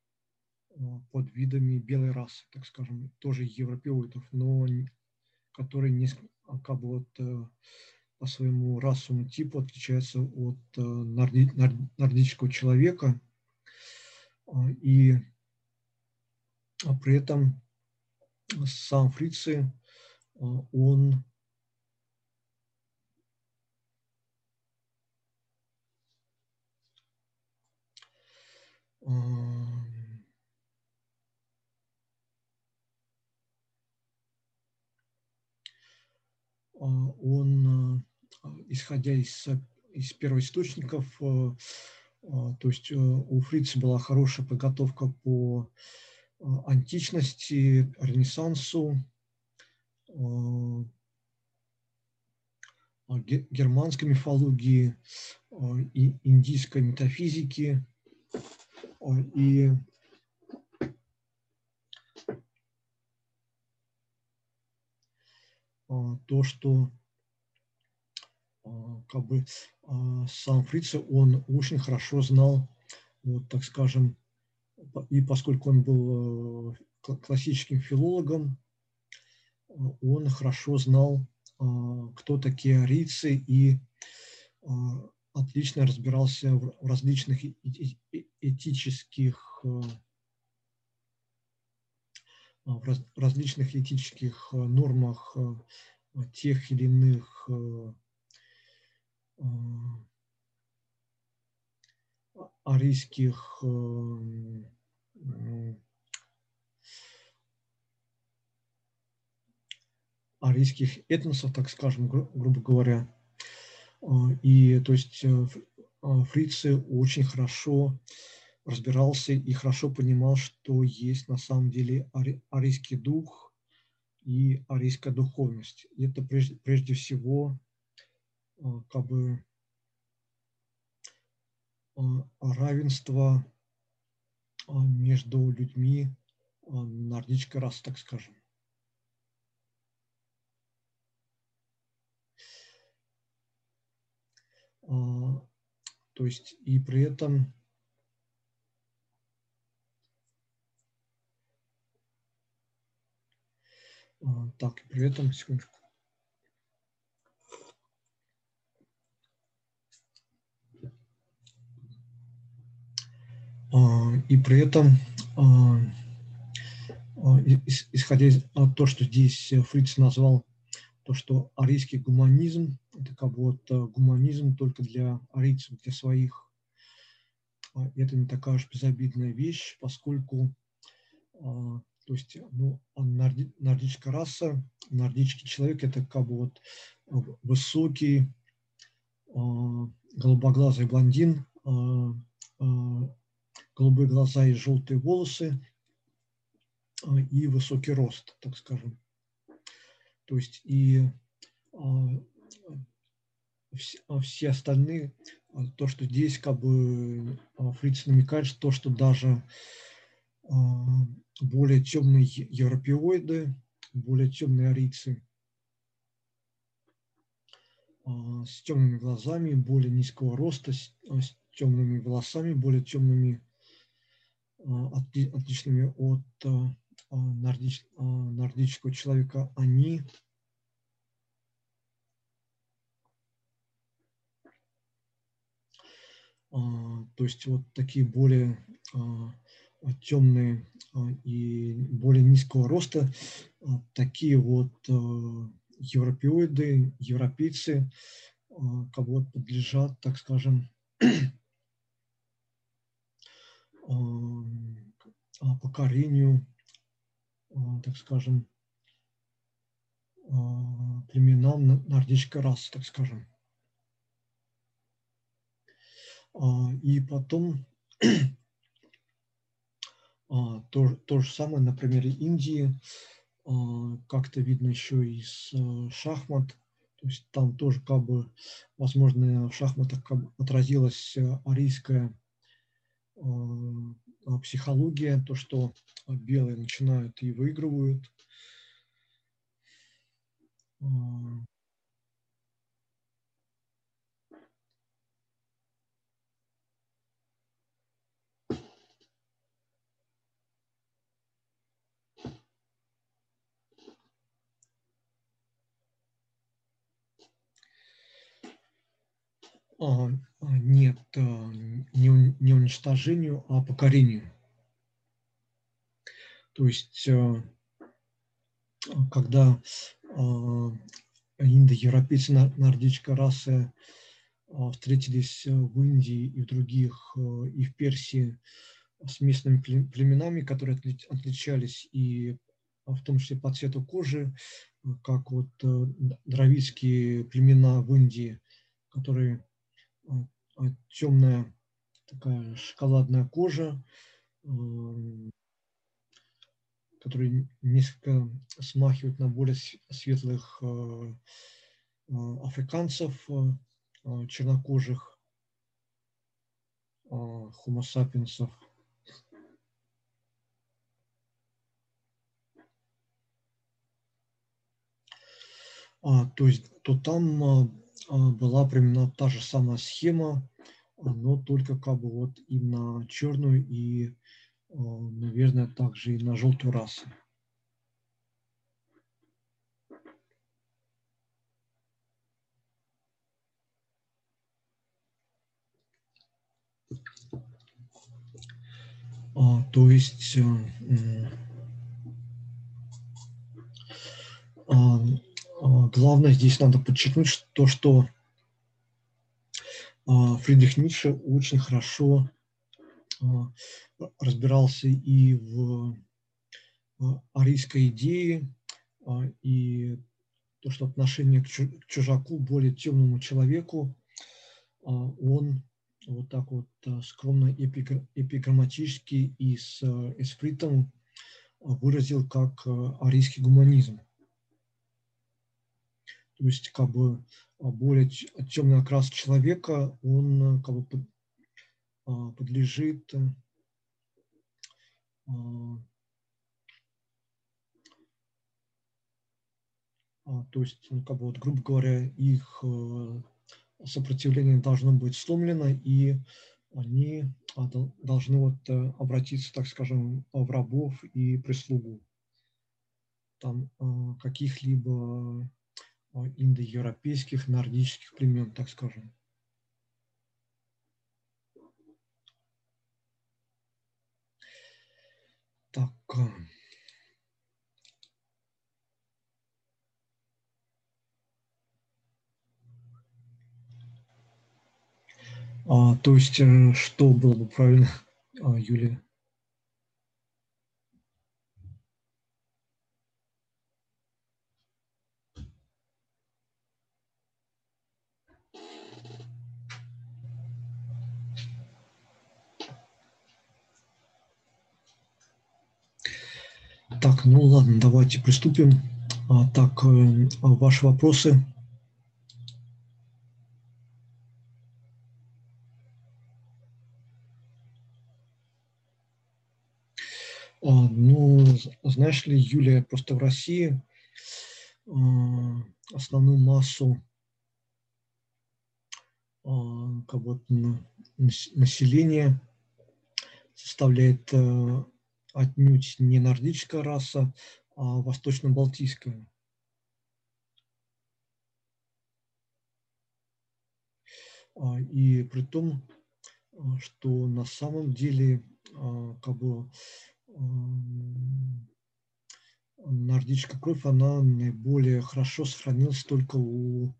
под видами белой расы, так скажем, тоже европеоидов, но которые не, как бы вот э, по своему расовому типу отличаются от норди, нордического человека – и а, при этом сам Фрицы, он он, исходя из, из первоисточников, то есть у Фрица была хорошая подготовка по античности, Ренессансу, германской мифологии и индийской метафизики. И то, что как бы сам Фрице, он очень хорошо знал, вот так скажем, и поскольку он был э, классическим филологом, он хорошо знал, а, кто такие арийцы и а, отлично разбирался в различных этических а, в различных этических нормах тех или иных арийских арийских этносов, так скажем, гру грубо говоря. И то есть э, Фрицы очень хорошо разбирался и хорошо понимал, что есть на самом деле арийский дух и арийская духовность. И это прежде, прежде всего как бы равенство между людьми нордической расы, так скажем. То есть и при этом так, при этом, секундочку. И при этом, исходя из того, что здесь Фриц назвал то, что арийский гуманизм – это как вот э, гуманизм только для арийцев, для своих. А, это не такая уж безобидная вещь, поскольку а, то есть, ну, а норди, нордическая раса, нордический человек – это как бы вот высокий, голубоглазый блондин, голубые глаза и желтые волосы и высокий рост, так скажем. То есть и а, все, а все остальные, а, то, что здесь как бы Фриц намекает, что, что даже более темные европеоиды, более темные арийцы с темными глазами, более низкого роста, с темными волосами, более темными, отличными от а, нордич, а, нордического человека, они а, то есть вот такие более темные и более низкого роста, такие вот европеоиды, европейцы, вот подлежат, так скажем, покорению а, так скажем, а, племенам нордической расы, так скажем. А, и потом то, то же самое на примере Индии, как-то видно еще из шахмат, то есть там тоже как бы, возможно, в шахматах как бы отразилась арийская а, психология, то, что белые начинают и выигрывают. А, А, а, нет, а, не, уничтожению, а покорению. То есть когда индоевропейцы, нордической расы встретились в Индии и в других, и в Персии с местными племенами, которые отличались и в том числе по цвету кожи, как вот дравидские племена в Индии, которые темная такая шоколадная кожа, которые несколько смахивают на более светлых э, э, африканцев, э, чернокожих, sapiensов. А, то есть, то там была применена та же самая схема, но только как бы вот и на черную, и Э, наверное, также и на желтую расу. А, то есть э, а, а, главное здесь надо подчеркнуть то, что а, Фридрих Ницше очень хорошо а, разбирался и в арийской идее, а, и то, что отношение к чужаку, более темному человеку, а, он вот так вот скромно эпиграмматически и с эспритом выразил как арийский гуманизм. То есть как бы более темный окрас человека, он как бы подлежит а, то есть, ну, как бы вот, грубо говоря, их э, сопротивление должно быть сломлено, и они а, должны вот э, обратиться, так скажем, в рабов и прислугу. Там а, каких-либо индоевропейских, нордических племен, так скажем. Так. А, то есть, э, что было бы правильно, а, Юлия? Так, ну ладно, давайте приступим. А, так, э, ваши вопросы? А, ну, знаешь ли, Юлия, просто в России а, основную массу а, как бы, населения составляет э, отнюдь не нордическая раса, а восточно-балтийская. А, и при том, а, что на самом деле а, как бы нордическая кровь, она наиболее хорошо сохранилась только у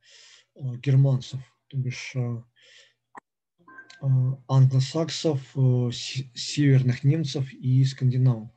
германцев. То бишь англосаксов, э, северных немцев и скандинавов.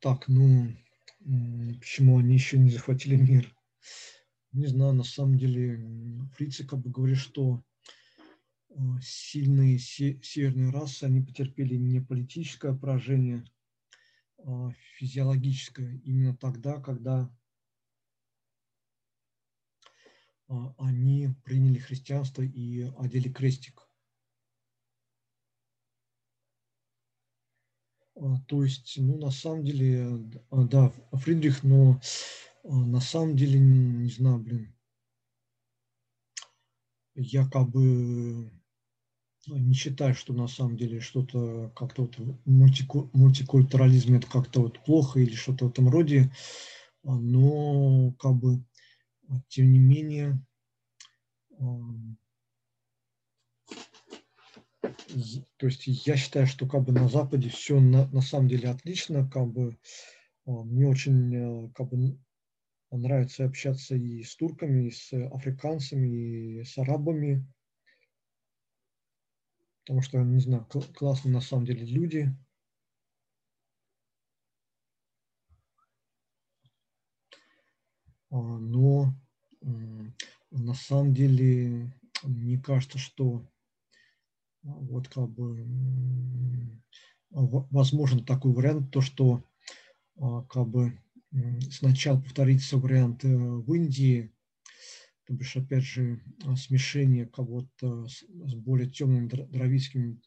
Так, ну, почему они еще не захватили мир. Не знаю, на самом деле, фрицы как бы говорят, что э, сильные северные расы, они потерпели не политическое поражение, а физиологическое. Именно тогда, когда а, они приняли христианство и одели крестик. То есть, ну, на самом деле, а, да, Фридрих, но а, на самом деле, не знаю, блин, якобы не считаю, что на самом деле что-то как-то вот мультикультурализм это как-то вот плохо или что-то в этом роде, но как бы тем не менее то есть я считаю, что как бы на Западе все на, на самом деле отлично, как бы мне очень как бы нравится общаться и с турками, и с африканцами, и с арабами, потому что, не знаю, классные на самом деле люди. А, но на самом деле мне кажется, что а, вот как бы возможен такой вариант, то что а, как бы сначала повторится вариант э, в Индии, то бишь, опять же, а, смешение кого-то с, с более темными дровицкими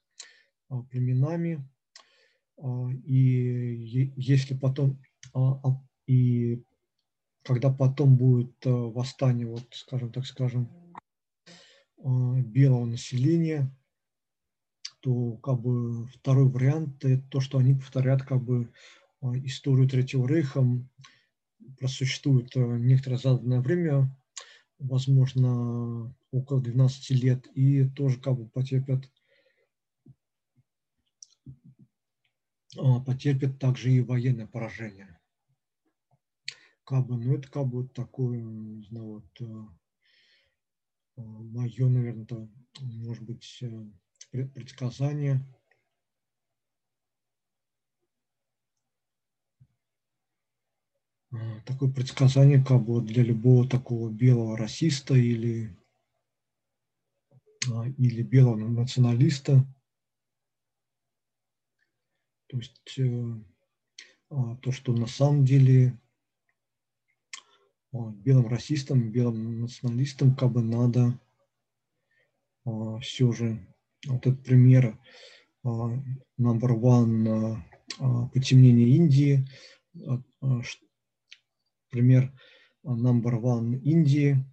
а, племенами. И если потом, и когда потом будет восстание, вот, скажем так, скажем, белого населения, то как бы второй вариант – это то, что они повторят как бы историю Третьего Рейха, просуществует некоторое заданное время, возможно, около 12 лет, и тоже как бы потерпят, а, потерпят также и военное поражение. Как бы, ну это как бы такое, не знаю, вот а, а, мое, наверное, это, может быть, предсказание – А, такое предсказание как бы для любого такого белого расиста или, а, или белого националиста. То есть э, а, то, что на самом деле белым расистам, белым националистам как бы надо все же, вот этот пример number one потемнение Индии, пример number one Индии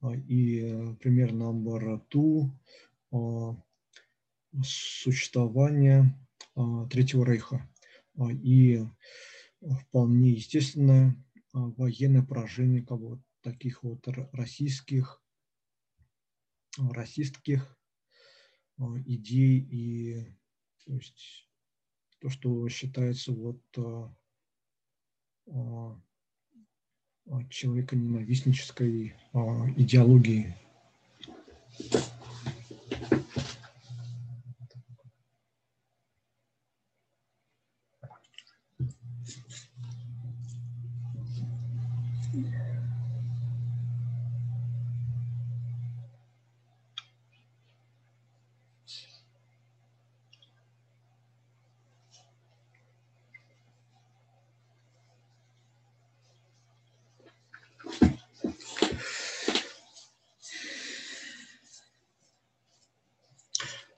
а, и э, пример number two а, существования а, Третьего Рейха. И вполне естественное военное поражение как бы, таких вот российских, расистских идей и то есть то, что считается вот человека ненавистнической а, идеологии.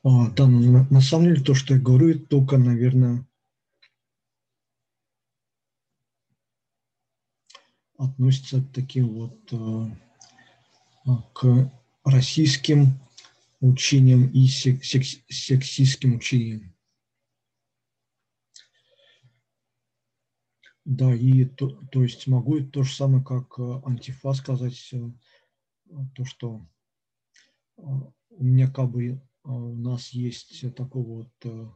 А, да, ну, на, самом деле то, что я говорю, это только, наверное, относится к таким вот а, к российским учениям и сексистским учениям. Да, и то, то есть могу то же самое, как э, антифа сказать, э, то, что э, у меня как бы у нас есть такое вот э,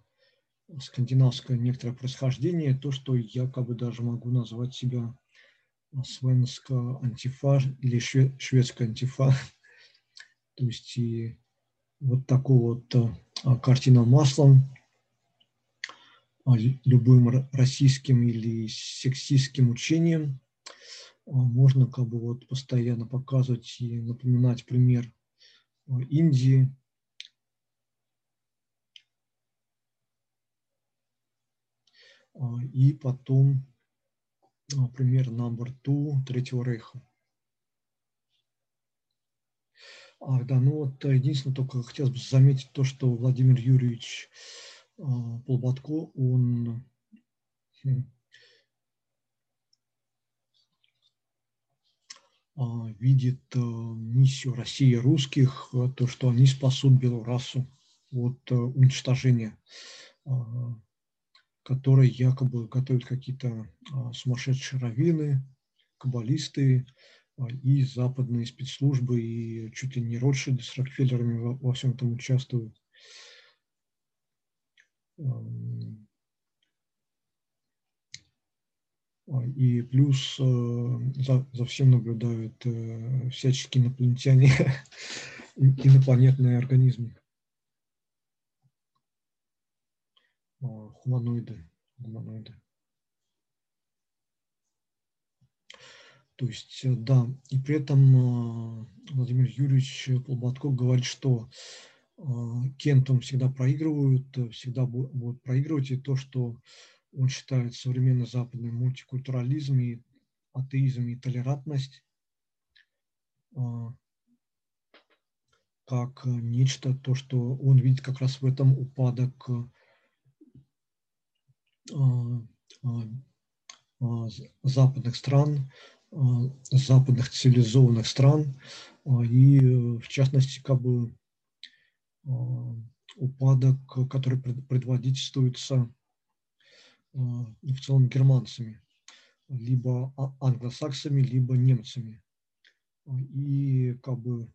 скандинавское некоторое происхождение, то, что я как бы даже могу назвать себя свенска антифа или шведская антифа. То есть и вот такой вот э, картина маслом а, любым российским или сексистским учением а, можно как бы вот постоянно показывать и напоминать пример Индии, и потом пример number two Третьего Рейха. А, да, ну вот единственное, только хотелось бы заметить то, что Владимир Юрьевич а, Полботко, он хм, а, видит а, миссию России русских, то, что они спасут белую расу. от уничтожения, которые якобы готовят какие-то сумасшедшие раввины, каббалисты и западные спецслужбы, и чуть ли не Ротшильды с Рокфеллерами во, во всем этом участвуют. И плюс за, за всем наблюдают всяческие инопланетяне, инопланетные организмы. Хуманоиды. Гуманоиды. То есть, э, да, и при этом э, Владимир Юрьевич Полботков говорит, что э, Кентом всегда проигрывают, всегда будут проигрывать, и то, что он считает современный западный мультикультурализм и атеизм и толерантность как нечто, то, что он видит как раз в этом упадок западных стран, западных цивилизованных стран и, в частности, как бы упадок, который предводительствуется в целом германцами, либо а, англосаксами, либо немцами. И как бы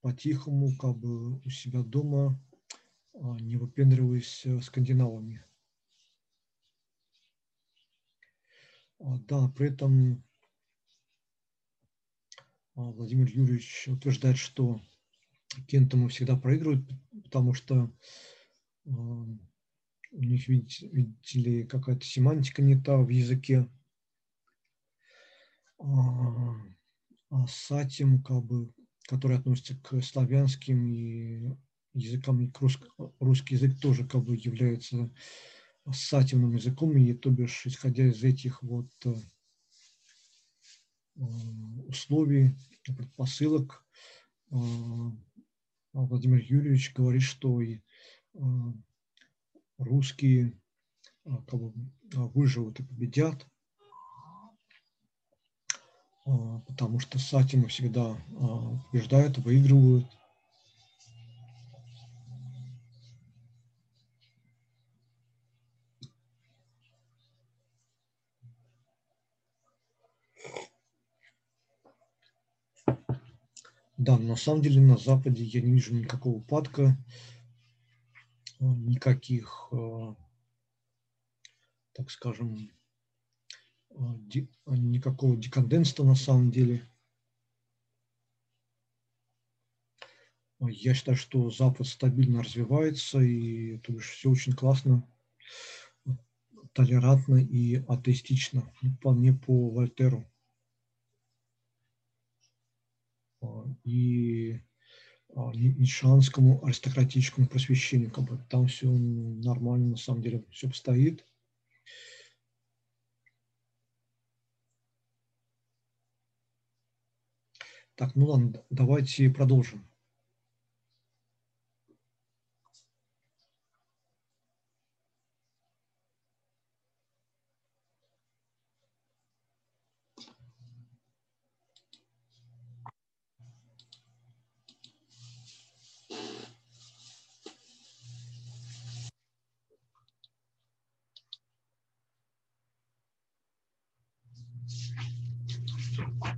по-тихому, как бы у себя дома, не выпендриваясь скандинавами. А, да, при этом а, Владимир Юрьевич утверждает, что Кентому всегда проигрывают, потому что а, у них, видите, видите ли, какая-то семантика не та в языке. А сатим, как бы, который относится к славянским и языкам, русский язык тоже как бы является сативным языком, и то бишь, исходя из этих вот э, условий, предпосылок, э, Владимир Юрьевич говорит, что и э, русские как бы выживут и победят, потому что сатимы всегда побеждают, выигрывают. Да, на самом деле на Западе я не вижу никакого упадка, э, никаких, э, так скажем, э, никакого декаденства на самом деле. Я считаю, что Запад стабильно развивается, и то есть все очень классно, толерантно и атеистично, вполне по Вольтеру. А, и а, ницшанскому аристократическому просвещению. Как бы там все нормально, на самом деле, все обстоит. Так, ну ладно, давайте продолжим. А,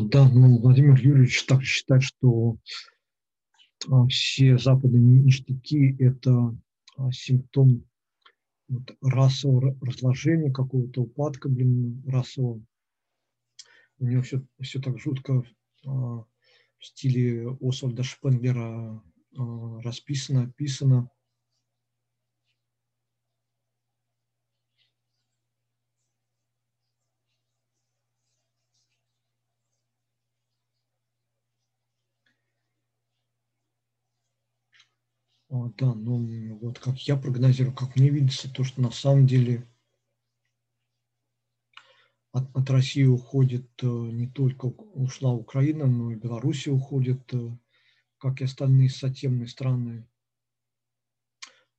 да, ну, Владимир Юрьевич так считает, что а, все западные ништяки – это а, симптом вот, расового разложения, какого-то упадка, блин, расового. У него все, все так жутко в стиле Освальда Шпенглера расписано, описано. Да, ну вот как я прогнозирую, как мне видится, то, что на самом деле от, от России уходит э, не только ушла Украина, но и Белоруссия уходит, э, как и остальные сатемные страны.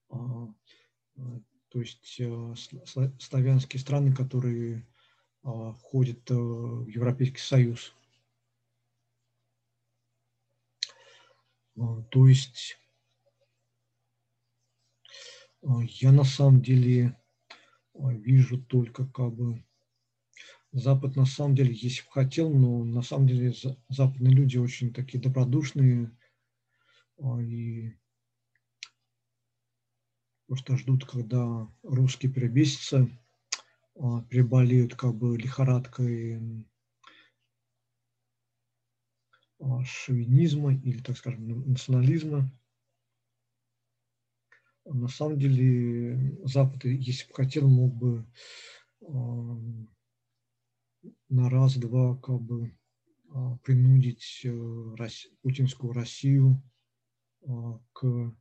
то есть славянские страны, которые входят в Европейский Союз. То есть я на самом деле вижу только как бы Запад на самом деле, если бы хотел, но на самом деле западные люди очень такие добродушные и просто ждут, когда русские перебесятся, переболеют как бы лихорадкой шовинизма или, так скажем, национализма. На самом деле Запад, если бы хотел, мог бы на раз-два как бы принудить э, путинскую Россию к,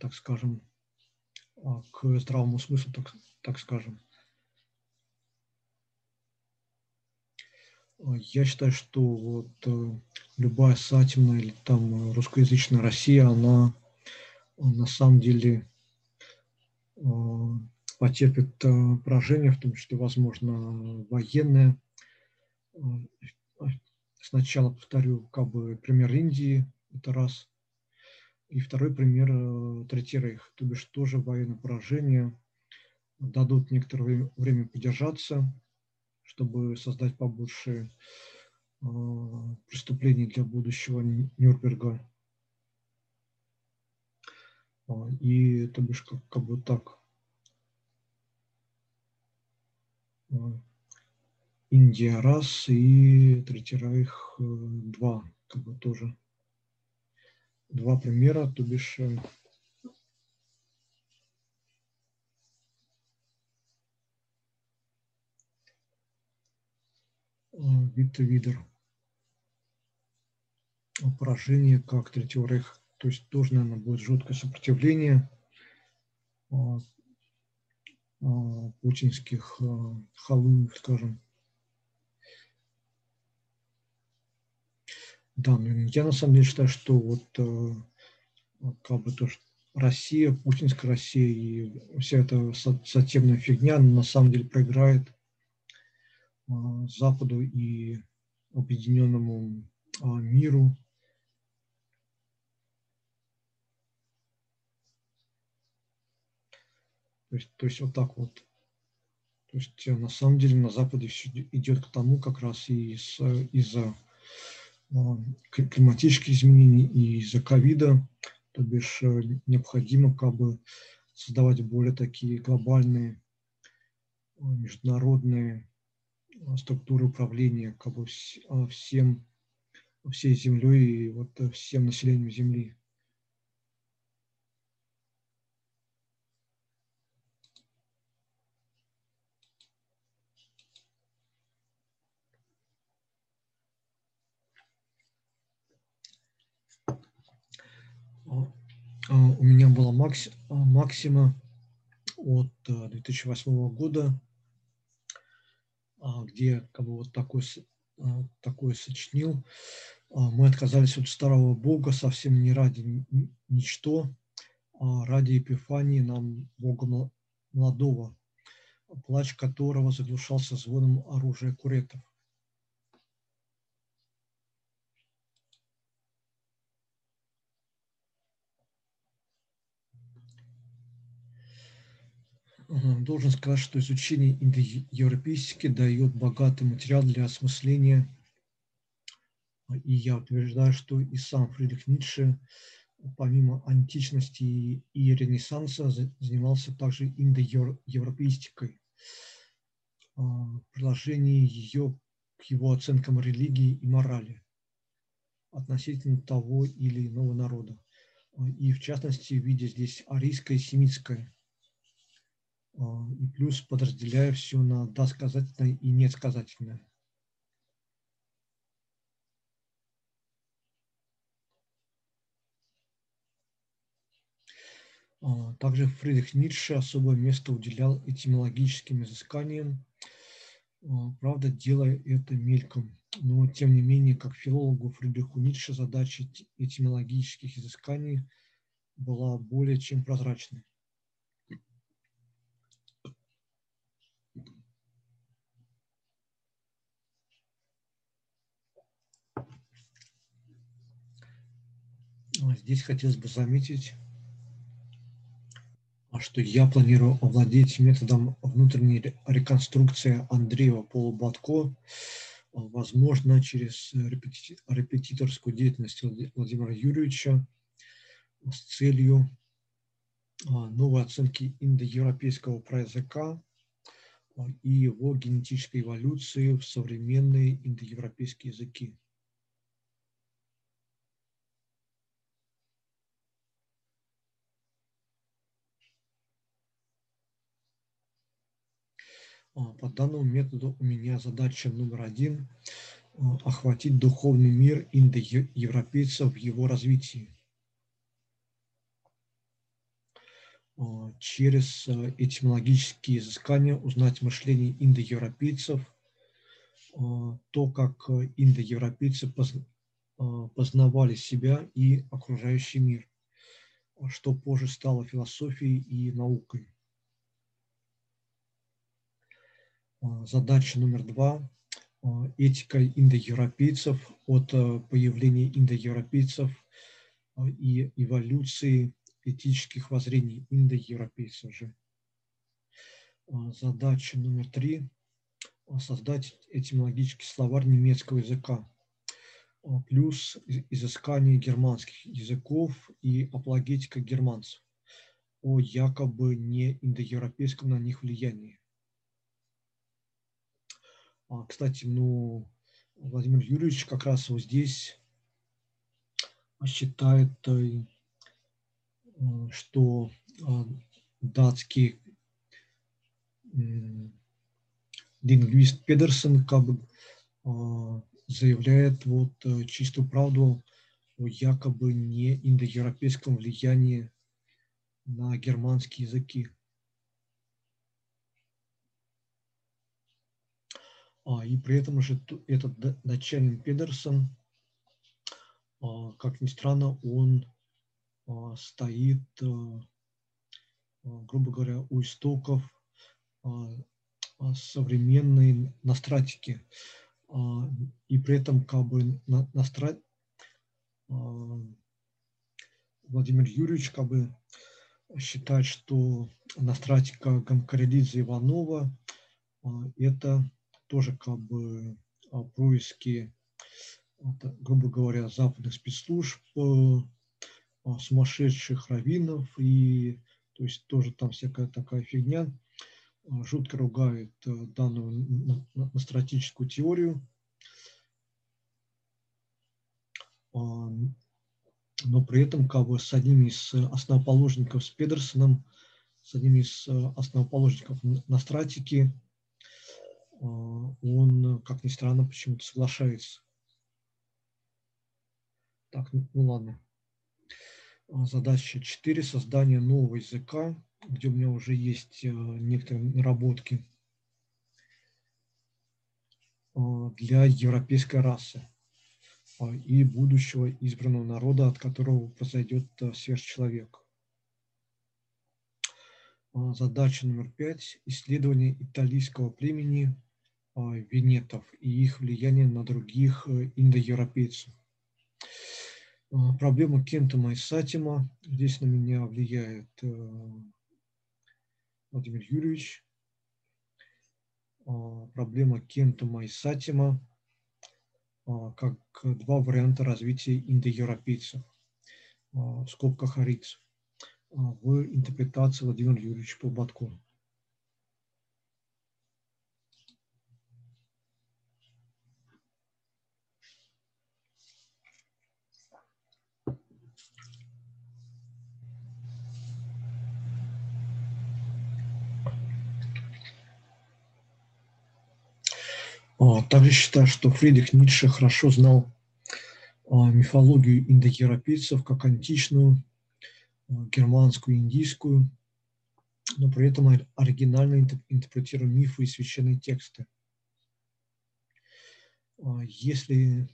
так скажем, к здравому смыслу, так, так скажем. Я считаю, что вот э, любая сатимная или там русскоязычная Россия, она на самом деле э, потерпит э, поражение, в том числе, возможно, военное. Сначала повторю, как бы пример Индии, это раз. И второй пример Третий Рейх, то бишь тоже военное поражение. Дадут некоторое время подержаться, чтобы создать побольше э, преступлений для будущего Нюрнберга. А, и то бишь как, как бы так. А, Индия раз и Третий Райх э, два, как бы тоже. Два примера, то бишь Витте Видер. Поражение как Третьего Рейха. То есть тоже, наверное, будет жуткое сопротивление а, а, путинских халуев, скажем. Да, но я на самом деле считаю, что вот как бы то, что Россия, путинская Россия и вся эта сатемная фигня на самом деле проиграет Западу и объединенному а, миру. То есть, то есть вот так вот. То есть э, на самом деле на Западе все идет к тому как раз и из-за а, климатических изменений и из-за ковида, то бишь э, необходимо как бы создавать более такие глобальные международные структуры управления как бы а, всем, всей землей и вот э, всем населением Земли. У меня была максима от 2008 э, года где как бы вот такой, а, такой сочинил. А, мы отказались от старого Бога совсем не ради ничто, а ради Епифании нам Бога молодого, плач которого заглушался звоном оружия куретов. Должен сказать, что изучение индоевропейски дает богатый материал для осмысления. И я утверждаю, что и сам Фридрих Ницше, помимо античности и Ренессанса, занимался также индоевропейстикой. Приложение ее к его оценкам религии и морали относительно того или иного народа. И в частности, видя здесь арийское и семитское – а, и плюс подразделяю все на да сказательное и нет сказательное. А, также Фридрих Ницше особое место уделял этимологическим изысканиям правда, делая это мельком. Но, тем не менее, как филологу Фридриху Ницше задача этимологических изысканий была более чем прозрачной. Здесь хотелось бы заметить, что я планирую овладеть методом внутренней реконструкции Андреева Полубатко, возможно, через репетиторскую деятельность Владимира Юрьевича с целью а, новой оценки индоевропейского праязыка а, и его генетической эволюции в современные индоевропейские языки. По данному методу у меня задача номер один а, – охватить духовный мир индоевропейцев в его развитии. А, через этимологические изыскания узнать мышление индоевропейцев, то, как индоевропейцы познавали себя и окружающий мир, что позже стало философией и наукой. А, задача номер два а, – этика индоевропейцев от а, появления индоевропейцев и эволюции этических воззрений индоевропейцев же. Задача номер три – создать этимологический словарь немецкого языка, плюс изыскание германских языков и апологетика германцев о якобы не индоевропейском на них влиянии. А, кстати, ну, Владимир Юрьевич как раз вот здесь считает, э, что а, датский лингвист Педерсон как бы а, заявляет вот э, чистую правду о якобы не индоевропейском влиянии на германские языки. А, и при этом же этот начальник Педерсон, а, как ни странно, он а, стоит, грубо говоря, у истоков современной настратики. И при этом как бы настрат... Владимир Юрьевич как бы считает, что настратика Гамкарелидзе Иванова – это тоже как бы а, происки, грубо говоря, западных спецслужб, э, а, сумасшедших раввинов, и то есть тоже там всякая такая фигня, а, жутко ругает э, данную настратическую теорию. Но при этом как бы с одним из основоположников, с Педерсоном, с одним из э, основоположников настратики, он, как ни странно, почему-то соглашается. Так, ну, ну ладно. А, задача 4. Создание нового языка, где у меня уже есть э, некоторые наработки а, для европейской расы и будущего избранного народа, от которого произойдет сверхчеловек. Задача номер пять. Исследование итальянского племени а, венетов и их влияние на других э, индоевропейцев. А, проблема Кентома и Сатима. Здесь на меня влияет э, Владимир Юрьевич. Проблема Кентома и Сатима как два варианта развития индоевропейцев в скобках ариц в интерпретации Владимира Юрьевича Полбатко. Также считаю, что Фридрих Ницше хорошо знал а, мифологию индоевропейцев как античную, а, германскую, индийскую, но при этом оригинально интерпретируя мифы и священные тексты. Если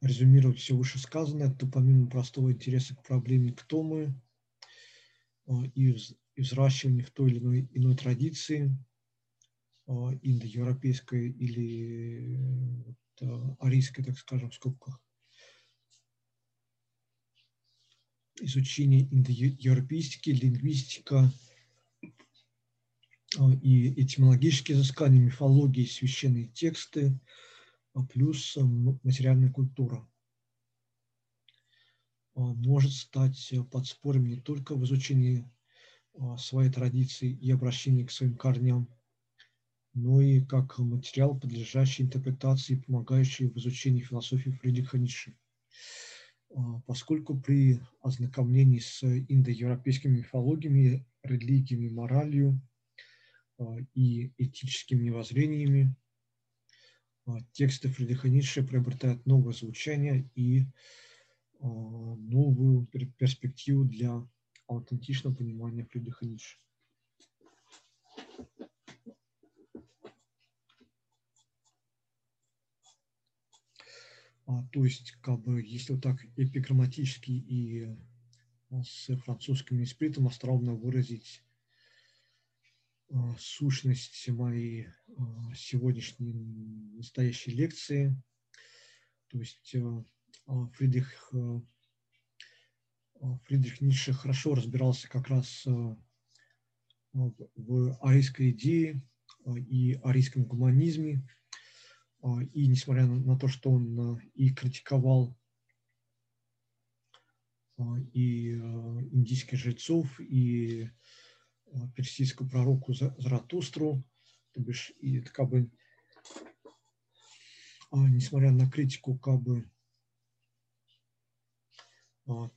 резюмировать все вышесказанное, то помимо простого интереса к проблеме «кто мы» и взращивания в той или иной, иной традиции, индоевропейской или арийской, так скажем, в скобках, изучение индоевропейстики, лингвистика и этимологические изыскания, мифологии, священные тексты, а плюс материальная культура. Может стать подспорьем не только в изучении своей традиции и обращении к своим корням, но и как материал, подлежащий интерпретации помогающий в изучении философии Фридриха Ницше. А, поскольку при ознакомлении с индоевропейскими мифологиями, религиями, моралью а, и этическими воззрениями а, тексты Фридриха Ницше приобретают новое звучание и новую перспективу для аутентичного понимания Фридриха Ницше. То есть, как бы, если вот так эпиграмматически и а, с французским испритом остроумно выразить а, сущность моей сегодняшней настоящей лекции, то есть Фридрих, Фридрих Ницше хорошо разбирался как раз в арийской идее и арийском гуманизме, а, и несмотря на то, что он а, и критиковал а, и индийских жрецов, и персидскую пророку Заратустру, то бишь, и как бы, несмотря на критику, как бы,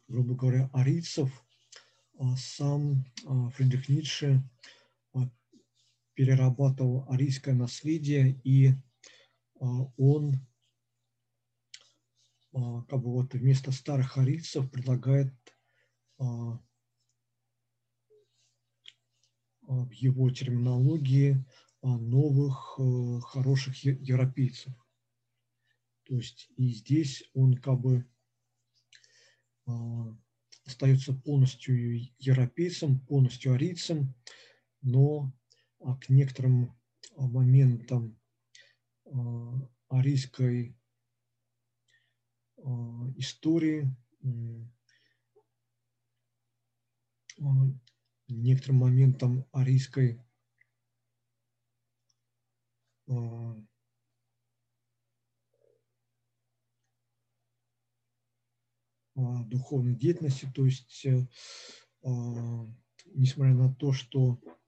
грубо говоря, арийцев, сам Фридрих Ницше перерабатывал арийское наследие и а, он а, как бы вот вместо старых арийцев предлагает а, в его терминологии новых э, хороших европейцев. То есть и здесь он как бы остается полностью европейцем, полностью арийцем, но к некоторым моментам арийской истории, некоторым моментам арийской духовной деятельности, то есть, э, несмотря на то, что а,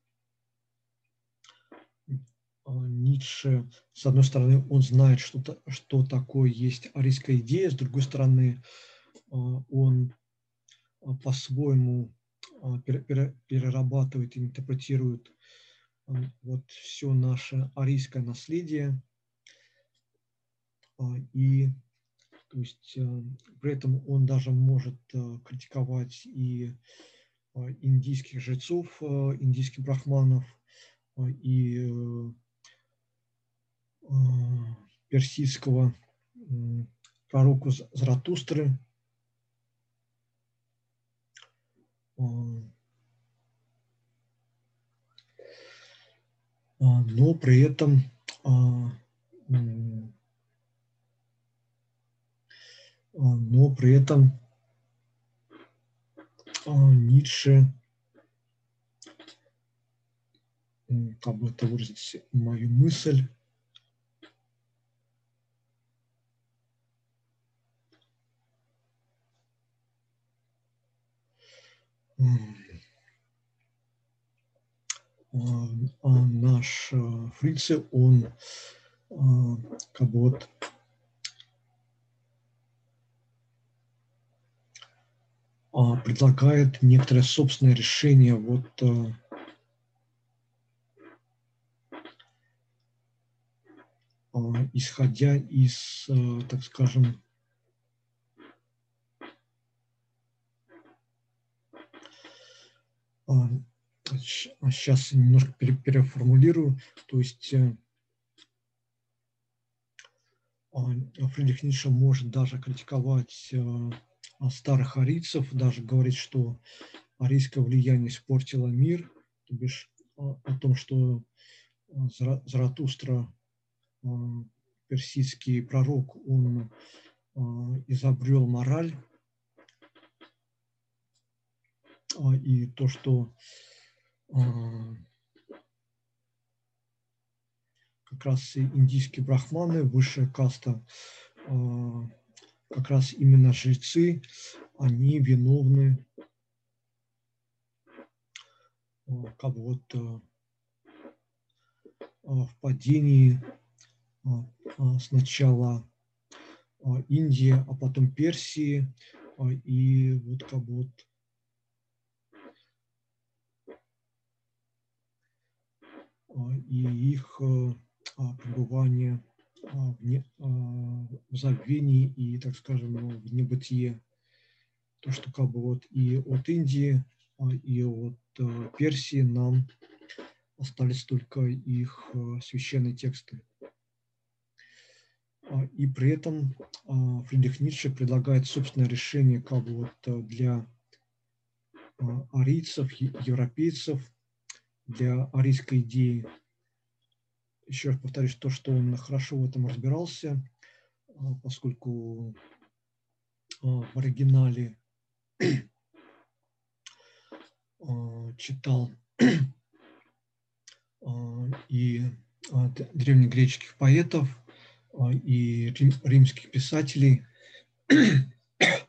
Ницше, с одной стороны, он знает, что, что такое есть арийская идея, с другой стороны, а, он а, по-своему перерабатывает и интерпретирует вот все наше арийское наследие. И то есть при этом он даже может критиковать и индийских жрецов, индийских брахманов, и Э, персидского пророку Заратустры. Э, но при этом э, но при этом Ницше, как бы это выразить мою мысль, наш э, Фрице, он э, как бы вот а, предлагает некоторое собственное решение вот э, а, исходя из, так скажем, сейчас немножко переформулирую, то есть э, Фридрих Ницше может даже критиковать старых арийцев, даже говорить, что арийское влияние испортило мир, то бишь о том, что Заратустра, персидский пророк, он изобрел мораль, и то, что как раз индийские брахманы, высшая каста, как раз именно жрецы, они виновны как вот в падении сначала Индии, а потом Персии, и вот как вот и их пребывание в, не, в забвении и, так скажем, в небытие. То, что как бы вот и от Индии, и от Персии нам остались только их священные тексты. И при этом Фридрих Ницше предлагает собственное решение как бы вот для арийцев, европейцев, для арийской идеи – еще раз повторюсь, то, что он хорошо в этом разбирался, а, поскольку а, в оригинале а, читал и древнегреческих поэтов, и римских писателей.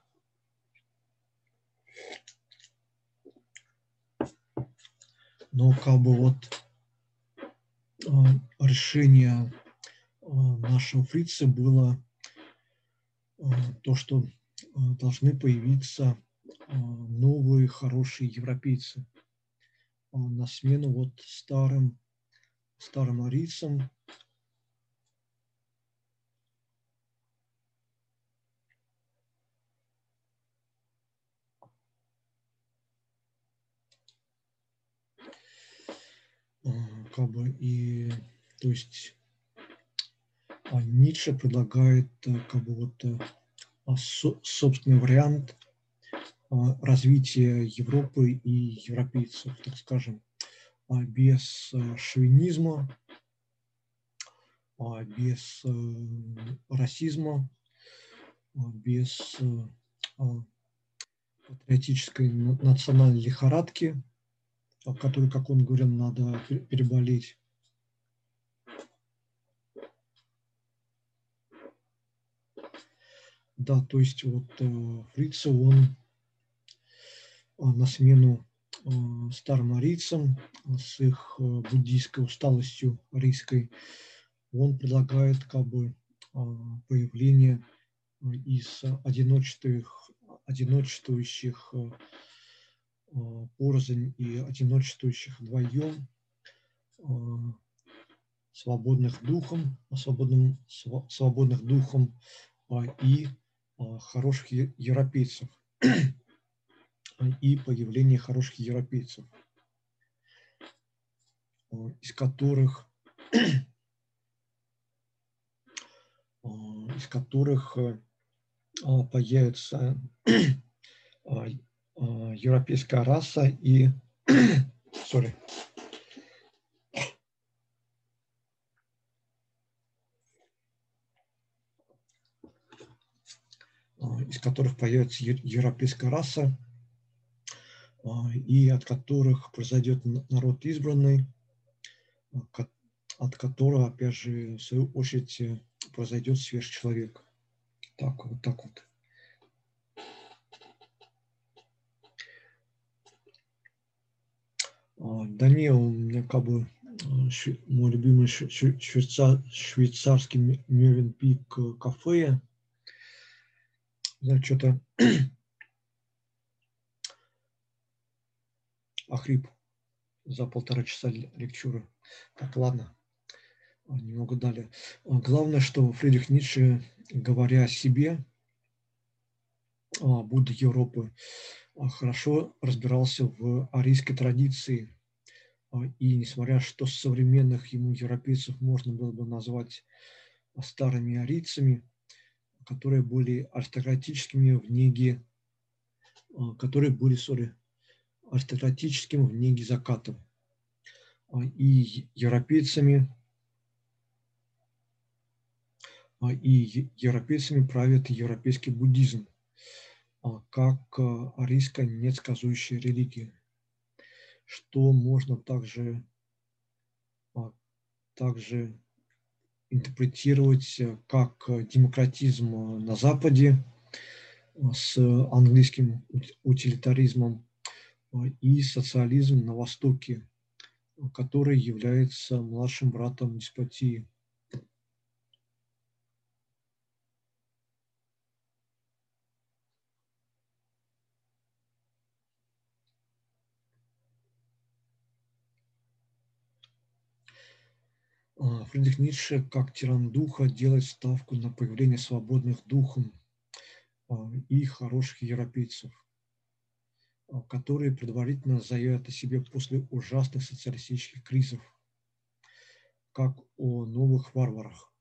Но как бы вот решение нашего фрица было то, что должны появиться новые хорошие европейцы. На смену вот старым, старым арийцам, как бы и то есть а Ницше предлагает э, как бы вот э, а, собственный вариант а, развития Европы и европейцев, так скажем, без э, шовинизма, без расизма, без патриотической национальной лихорадки, которую, как он говорил, надо переболеть. Да, то есть вот э, Фрица, он э, на смену э, старым арийцам с их э, буддийской усталостью арийской, он предлагает как бы э, появление из одиночествующих, одиночествующих порознь и одиночествующих вдвоем, э, свободных духом, свободным, свободных духом и хороших европейцев. И появление хороших европейцев, из которых из которых появится европейская раса и sorry, из которых появится европейская раса, а, и от которых произойдет народ избранный, от которого, опять же, в свою очередь, э, произойдет сверхчеловек. Так вот, так вот. А, Даниил, у меня как бы мой любимый швейцарский Мюренпик э, кафе знаю, что-то охрип за полтора часа лекчуры. Так, ладно, а, немного далее. А, главное, что Фридрих Ницше, говоря о себе, Будда Европы, а, хорошо разбирался в арийской традиции. И несмотря что современных ему европейцев можно было бы назвать старыми арийцами, которые были аристократическими в неге, которые были, сори, аристократическим в неге закатом и европейцами, и европейцами правит европейский буддизм, как арийская несказующая религия, что можно также, также интерпретировать как демократизм на Западе с английским утилитаризмом и социализм на Востоке который является младшим братом деспотии. Фридрих Ницше, как тиран духа, делает ставку на появление свободных духом а, и хороших европейцев. А, которые предварительно заявят о себе после ужасных социалистических кризисов, как о новых варварах,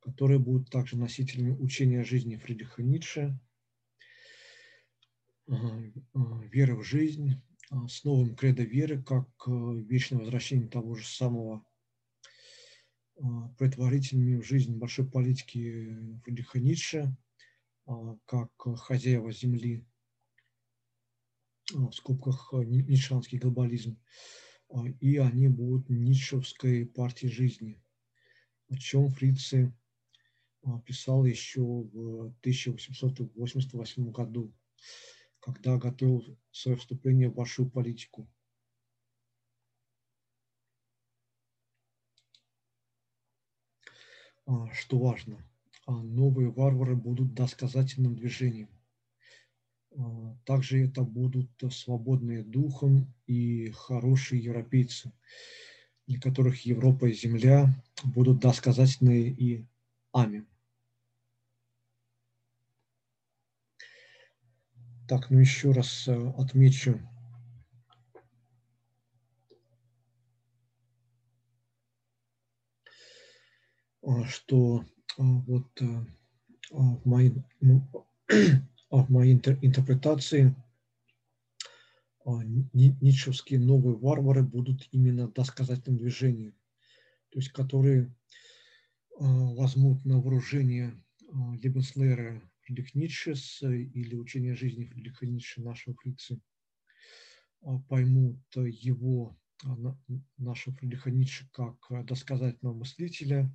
которые будут также носителями учения жизни Фридриха Ницше, а, а, веры в жизнь, с новым кредо веры, как вечное возвращение того же самого предварительными в жизнь большой политики Фридриха Ницше, как хозяева земли в скобках ницшанский глобализм, а, и они будут ницшевской партией жизни, о чем Фрице а, писал еще в 1888 году, когда готовил свое вступление в большую политику. Что важно, новые варвары будут досказательным движением а, также это будут свободные духом и хорошие европейцы, для которых Европа и Земля будут досказательные и аминь. Так, ну еще раз э, отмечу, что а, вот э, в моей ну, в моей интерпретации а, ницшевские новые варвары будут именно досказательным движением, то есть которые а, возьмут на вооружение а, Лебенслера Фридрих Ницше или учение жизни Фридриха Ницше, нашего фрица, поймут его, нашего Фридриха Ницше, как досказательного мыслителя,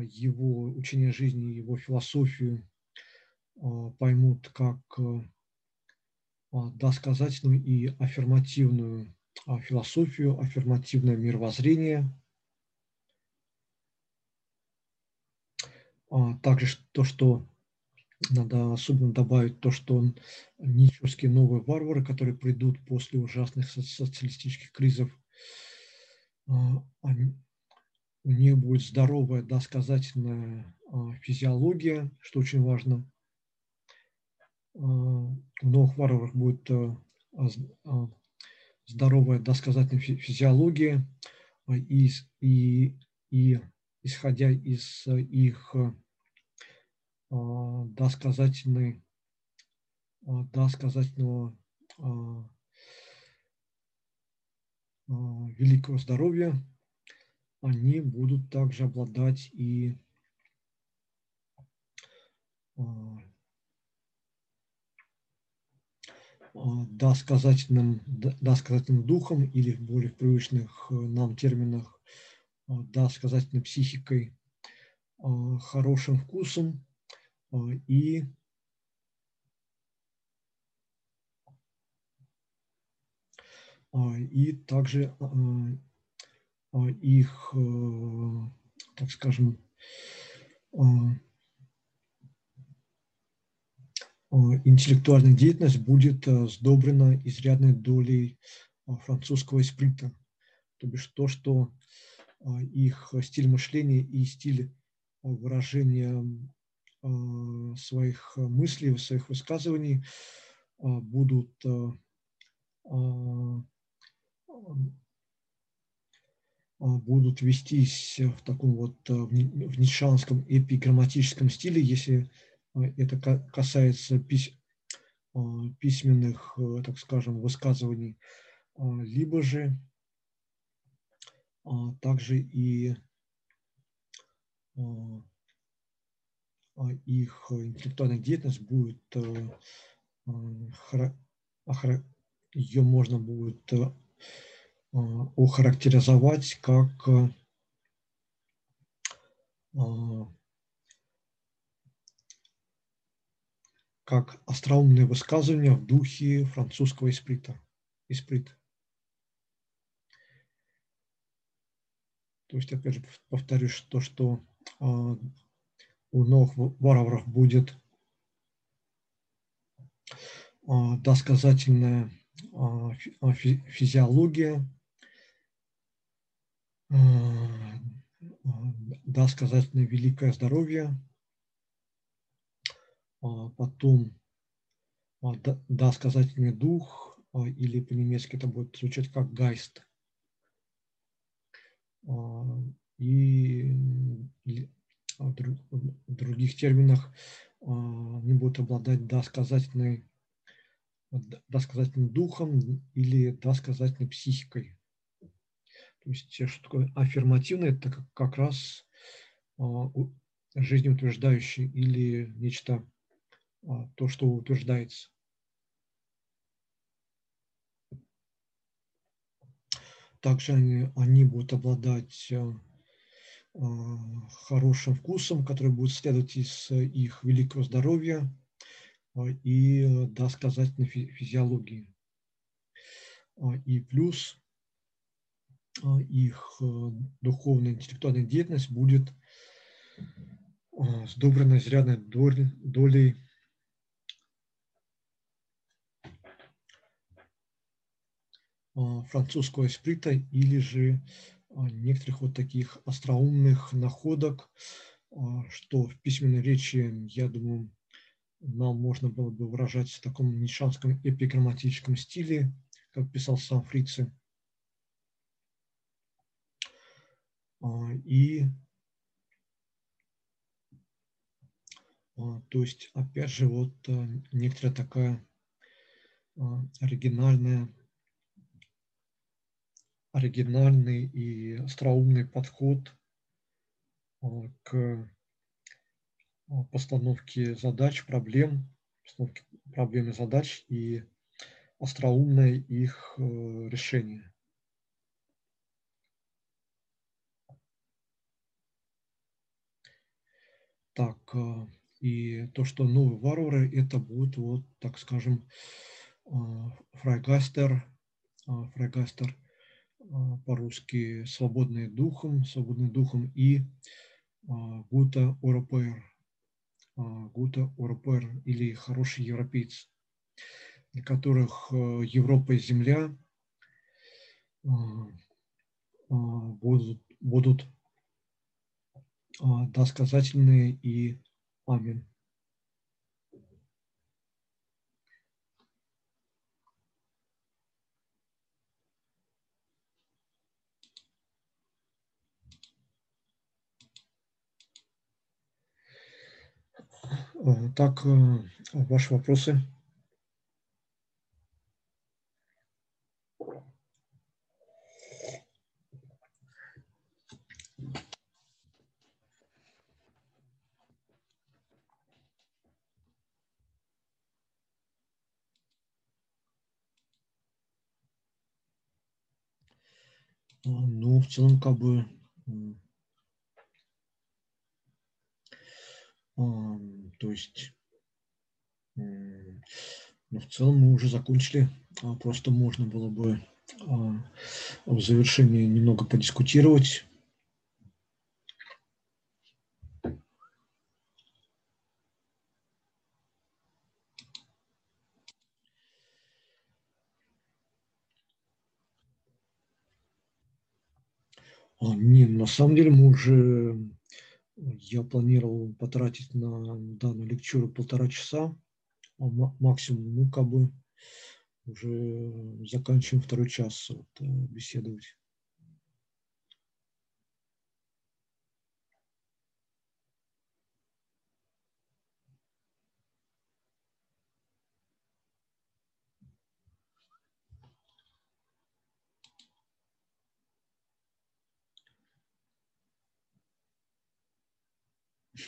его учение жизни, его философию а, поймут как а, досказательную и аффирмативную а, философию, аффирмативное мировоззрение. Также то, что надо особенно добавить, то, что ничевские новые варвары, которые придут после ужасных социалистических кризисов, они, у них будет здоровая досказательная физиология, что очень важно, в новых варварах будет э, а, здоровая досказательная физиология, а, и, и, и исходя из их а, досказательной, досказательного великого здоровья, они будут также обладать и досказательным, досказательным духом или в более привычных э, нам терминах досказательной психикой, хорошим вкусом и и также их, э, так скажем, интеллектуальная деятельность будет э, сдобрена изрядной долей французского эсприта, то бишь то, что их стиль мышления и стиль выражения своих мыслей, своих высказываний будут будут вестись в таком вот в ницшанском эпиграмматическом стиле, если это касается письменных, так скажем, высказываний, либо же также и их интеллектуальная деятельность будет, ее можно будет охарактеризовать как как остроумные высказывания в духе французского исприта. исприт. То есть, опять же, повторюсь, то, что а, у новых варваров будет а, досказательная а, физиология, досказательное великое здоровье, потом досказательный дух, или по-немецки это будет звучать как гайст, и в других терминах не будут обладать досказательной, досказательным духом или досказательной психикой. То есть что такое аффирмативное, это как, раз жизнеутверждающее или нечто, то, что утверждается. Также они, они будут обладать а, хорошим вкусом, который будет следовать из их великого здоровья а, и досказательной физиологии. А, и плюс их духовная интеллектуальная деятельность будет сдобрена изрядной долей французского эсприта или же некоторых вот таких остроумных находок, а, что в письменной речи, я думаю, нам можно было бы выражать в таком нишанском эпиграмматическом стиле, как писал сам Фрице. А, и то есть, опять же, вот некоторая такая оригинальная оригинальный и остроумный подход а, к а, постановке задач, проблем, постановке проблем и задач и остроумное их э, решение. Так, и то, что новые варвары, это будут, вот, так скажем, фрайгастер, фрайгастер по-русски «Свободные духом», «Свободный духом» и а, «Гута Оропер», а, «Гута Оропер» или «Хороший европеец», для которых Европа и Земля будут, будут досказательные и амин. Э, так, э, ваши вопросы? А, ну, в целом, как бы То есть, ну, в целом мы уже закончили. А, просто можно было бы а, в завершении немного подискутировать. А, не, на самом деле мы уже я планировал потратить на данную лекчуру полтора часа, а максимум, ну, как бы уже заканчиваем второй час вот, э, беседовать.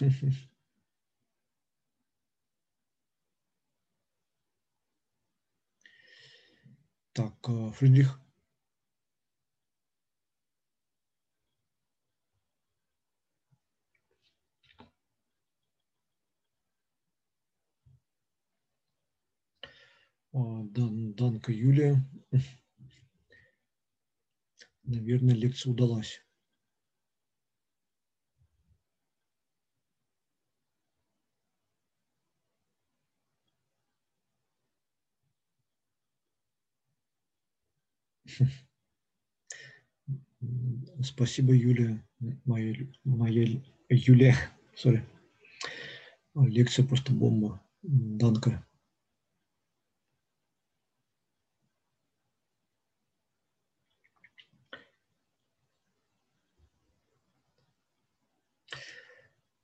Так, э, Фридрих. Дан, Данка Юлия. Наверное, лекция удалась. Спасибо, Юлия, моя, моя Юлия, сори. Лекция просто бомба. Данка.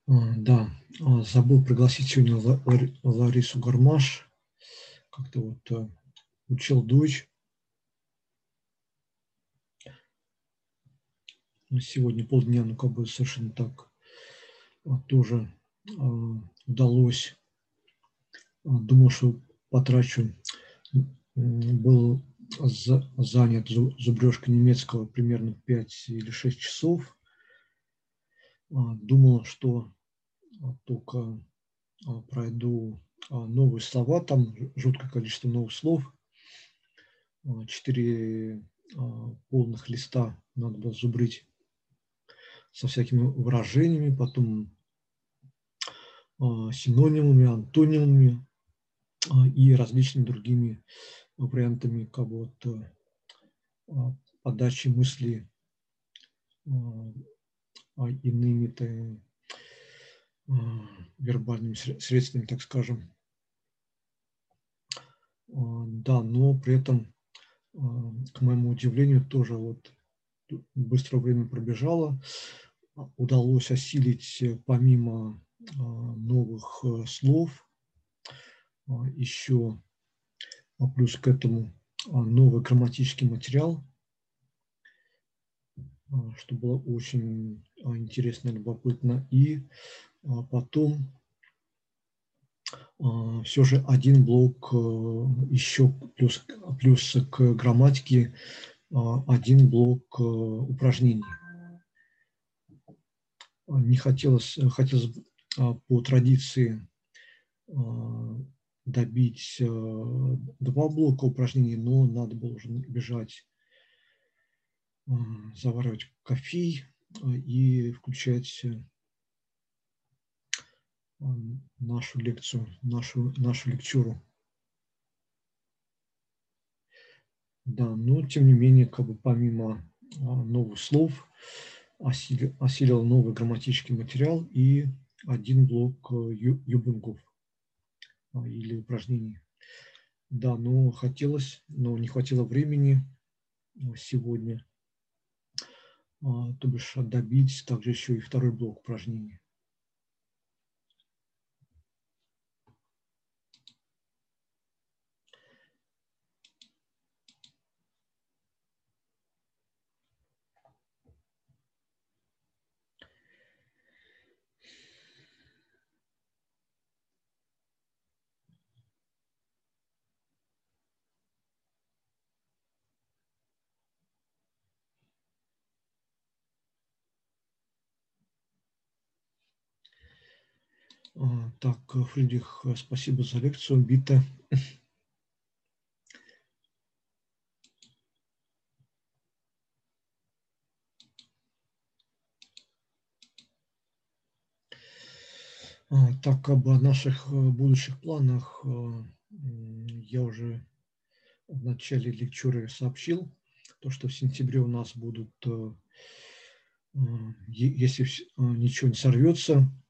А, да, а, забыл пригласить сегодня Ларису Гармаш. Как-то вот э, учил дочь. Сегодня полдня, ну как бы совершенно так а, тоже удалось. Думал, что потрачу. Был занят зубрежкой немецкого примерно 5 или 6 часов. Думал, что а, только а, пройду а, новые слова, там жуткое количество новых слов, четыре полных листа надо было зубрить со всякими выражениями, потом синонимами, антонимами и различными другими вариантами как бы вот, подачи мысли иными вербальными средствами, так скажем. А, да, но при этом, а, к моему удивлению, тоже вот быстро время пробежало. Удалось осилить э, помимо а, новых э, слов еще плюс к этому новый грамматический материал, что было очень интересно и любопытно. И а потом а, все же один блок э, еще плюс, плюс к грамматике а, один блок э, упражнений. Не хотелось, хотелось по традиции добить э, два блока упражнений, но надо было уже бежать, заваривать кофе и включать нашу лекцию, нашу, нашу лекчуру. Да, но тем не менее, как бы помимо а, новых слов, осилил, осилил новый грамматический материал и один блок э, юбингов а, или упражнений. Да, но хотелось, но не хватило времени э, сегодня, а, то бишь добить также еще и второй блок упражнений. Так, Фридрих, спасибо за лекцию. Бита. А, так, об наших э, будущих планах э, я уже в начале лекчуры сообщил, то, что в сентябре у нас будут, э, если ничего не сорвется, Э,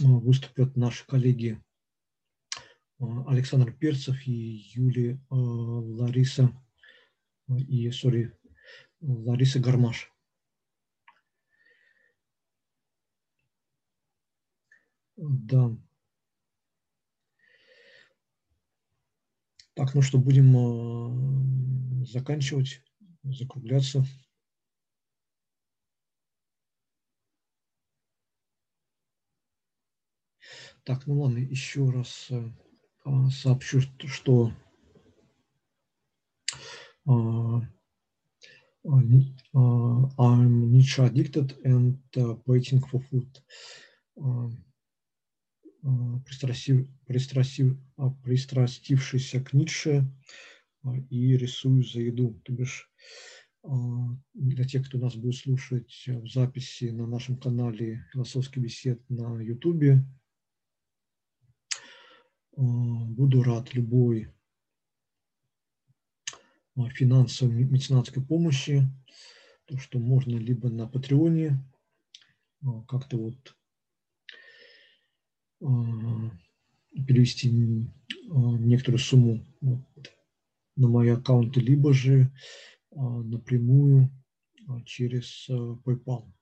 выступят наши коллеги э, Александр Перцев и Юлия э, Лариса и, сори, Лариса Гармаш. Да. Так, ну что, будем заканчивать, закругляться. Так, ну ладно, еще раз сообщу, что I'm niche addicted and waiting for food. Пристрастив, пристрастив, пристрастившийся к Ницше и рисую за еду. То бишь, для тех, кто нас будет слушать в записи на нашем канале «Философский бесед» на Ютубе, буду рад любой финансовой меценатской помощи, то, что можно либо на Патреоне как-то вот перевести некоторую сумму на мои аккаунты, либо же напрямую через PayPal.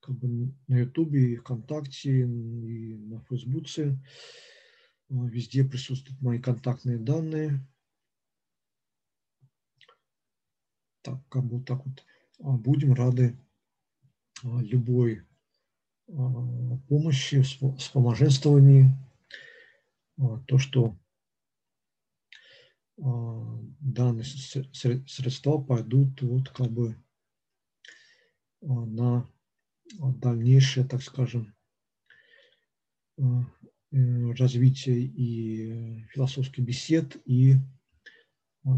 Как бы на Ютубе, и ВКонтакте, и на Фейсбуке везде присутствуют мои контактные данные. Так, как бы так вот будем рады любой помощи, вспоможенствовании, то, что данные средства пойдут вот как бы на дальнейшее, так скажем, развитие и философских бесед, и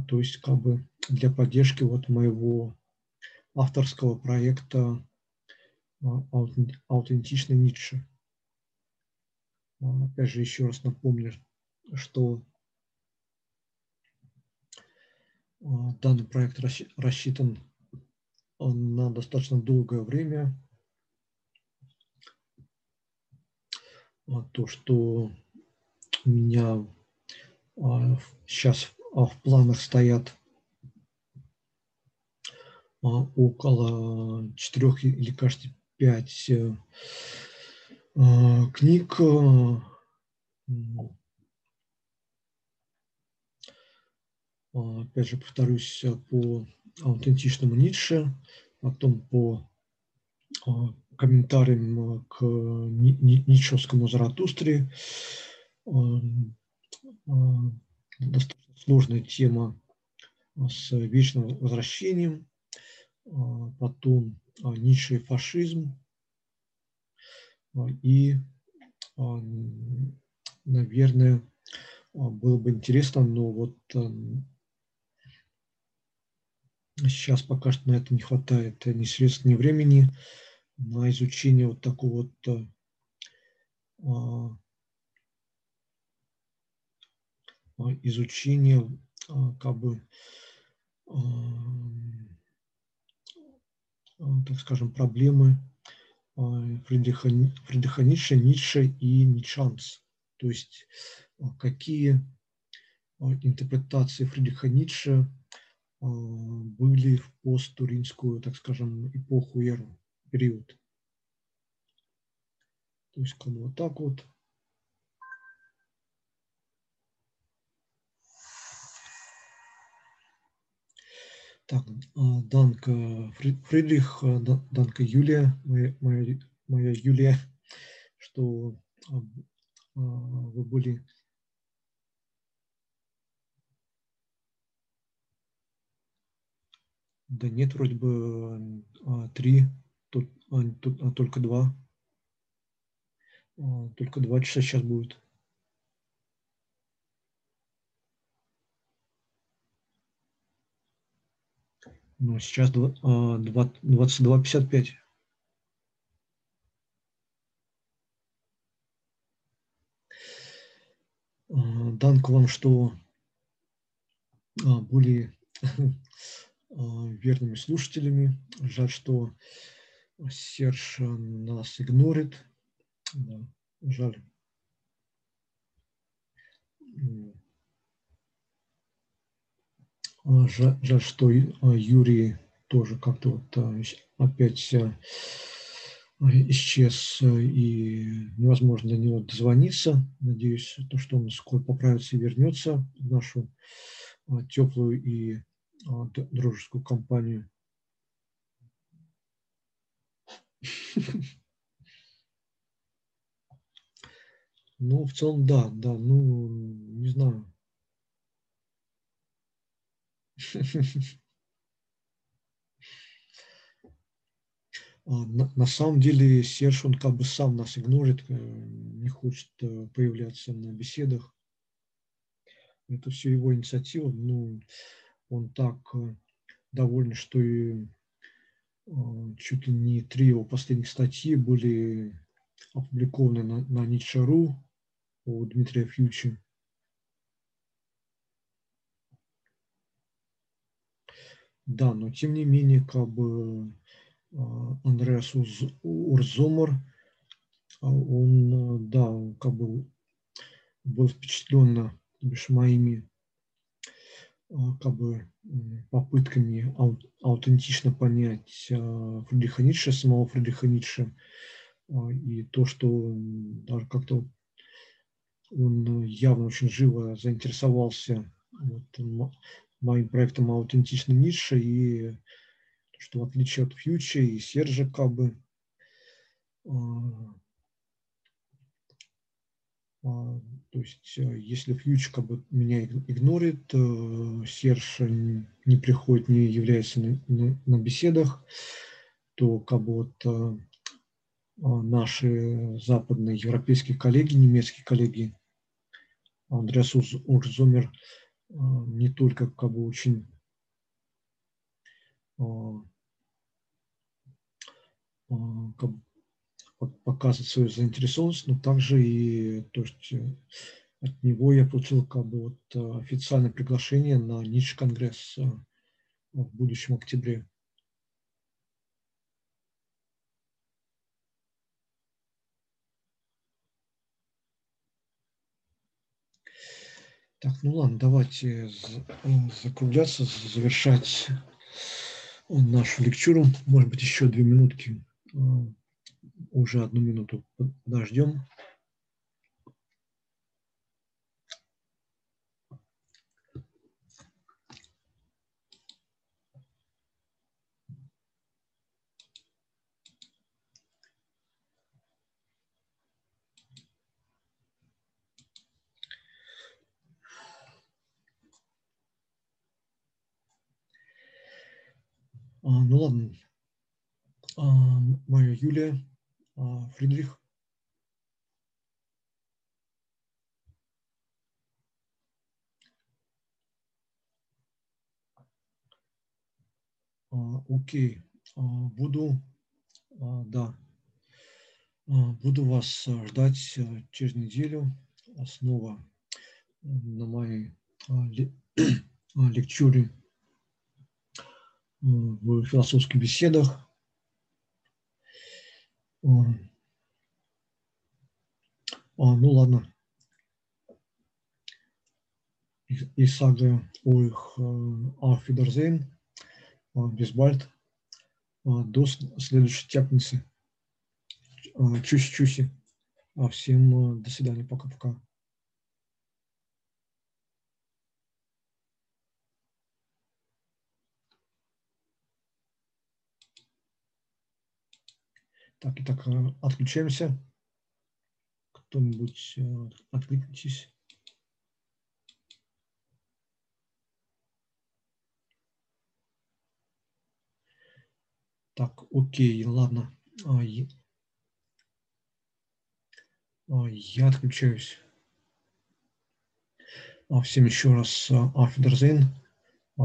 то есть как бы для поддержки вот моего авторского проекта аутентичный Ницше. Опять же, еще раз напомню, что данный проект рассчитан на достаточно долгое время. То, что у меня сейчас в планах стоят около четырех или, кажется, пять э, книг А, опять же, повторюсь, э, по аутентичному Ницше, потом по а, комментариям э, к Ницшевскому Заратустре. А, достаточно сложная тема с вечным возвращением, потом Ницше и фашизм, и, наверное, было бы интересно, но вот Сейчас пока что на это не хватает ни средств, ни времени на изучение вот такого вот э, а, а, изучения а, как бы так скажем, проблемы Фридриха, Ницше, Ницше и Ницшанс. То есть какие интерпретации Фридриха Ницше были в посттуринскую, так скажем, эпоху, эру, период. То есть бы вот так вот. Так, а, Данка Фридрих, а, Данка Юлия, моя, моя, моя Юлия, что вы были Да нет, вроде бы а, три, тут, а, тут а, только два. А, только два часа сейчас будет. Ну, сейчас 22.55. А, Данк вам, что А, верными слушателями. Жаль, что Серж нас игнорит. Да, жаль. А, жаль, жаль, что а, Юрий тоже как-то вот опять исчез и невозможно до него дозвониться. Надеюсь, то, что он скоро поправится и вернется в нашу теплую и дружескую компанию. Ну, в целом, да, да, ну, не знаю. А, на, на самом деле Серж, он как бы сам нас игнорит, э, не хочет э, появляться на беседах. Это все его инициатива. Ну, он так э, доволен, что и чуть ли не три его последних статьи были опубликованы на, на Ничару у Дмитрия Фьючи. Да, но тем не менее, как бы а, Андреас Урзомар, а он, да, как бы был впечатлен бишь, моими как бы попытками аутентично понять Фридриха Ницше, самого Фридриха Ницше, и то, что даже как-то он явно очень живо заинтересовался вот, моим проектом «Аутентичный Ницше», и что в отличие от Фьюча и Сержа Кабы, а, а, то есть если Фьюч как бы меня игнорит, Серж не приходит, не является на, на, на беседах, то как бы вот а, наши западные европейские коллеги, немецкие коллеги, Андреас Урзумер не только как бы очень как бы показывать свою заинтересованность, но также и то, что от него я получил как бы вот официальное приглашение на Ницше конгресс в будущем октябре. Так, ну ладно, давайте закругляться, завершать нашу лекчуру. Может быть, еще две минутки. Уже одну минуту подождем. А, ну ладно. А, моя Юлия, Фридрих. Окей, буду, да, буду вас ждать через неделю снова на моей лекчуре в философских беседах. А, ну ладно. Ich sage euch auf Wiedersehen, bis bald, до следующей пятницы. Чуси-чуси. Всем до свидания, пока-пока. Так, и так, э, отключаемся. Кто-нибудь э, откликнитесь. Так, окей, ладно. А, а, я отключаюсь. А, всем еще раз Афидерзейн,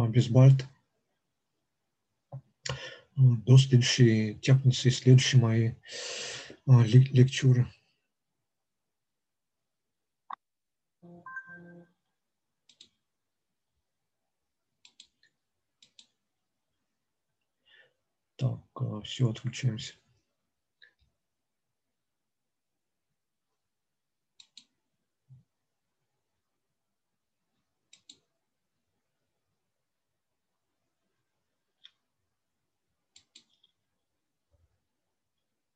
Бисбальт до следующей тяпницы, следующей моей а, лекчуры. Так, а, все, отключаемся.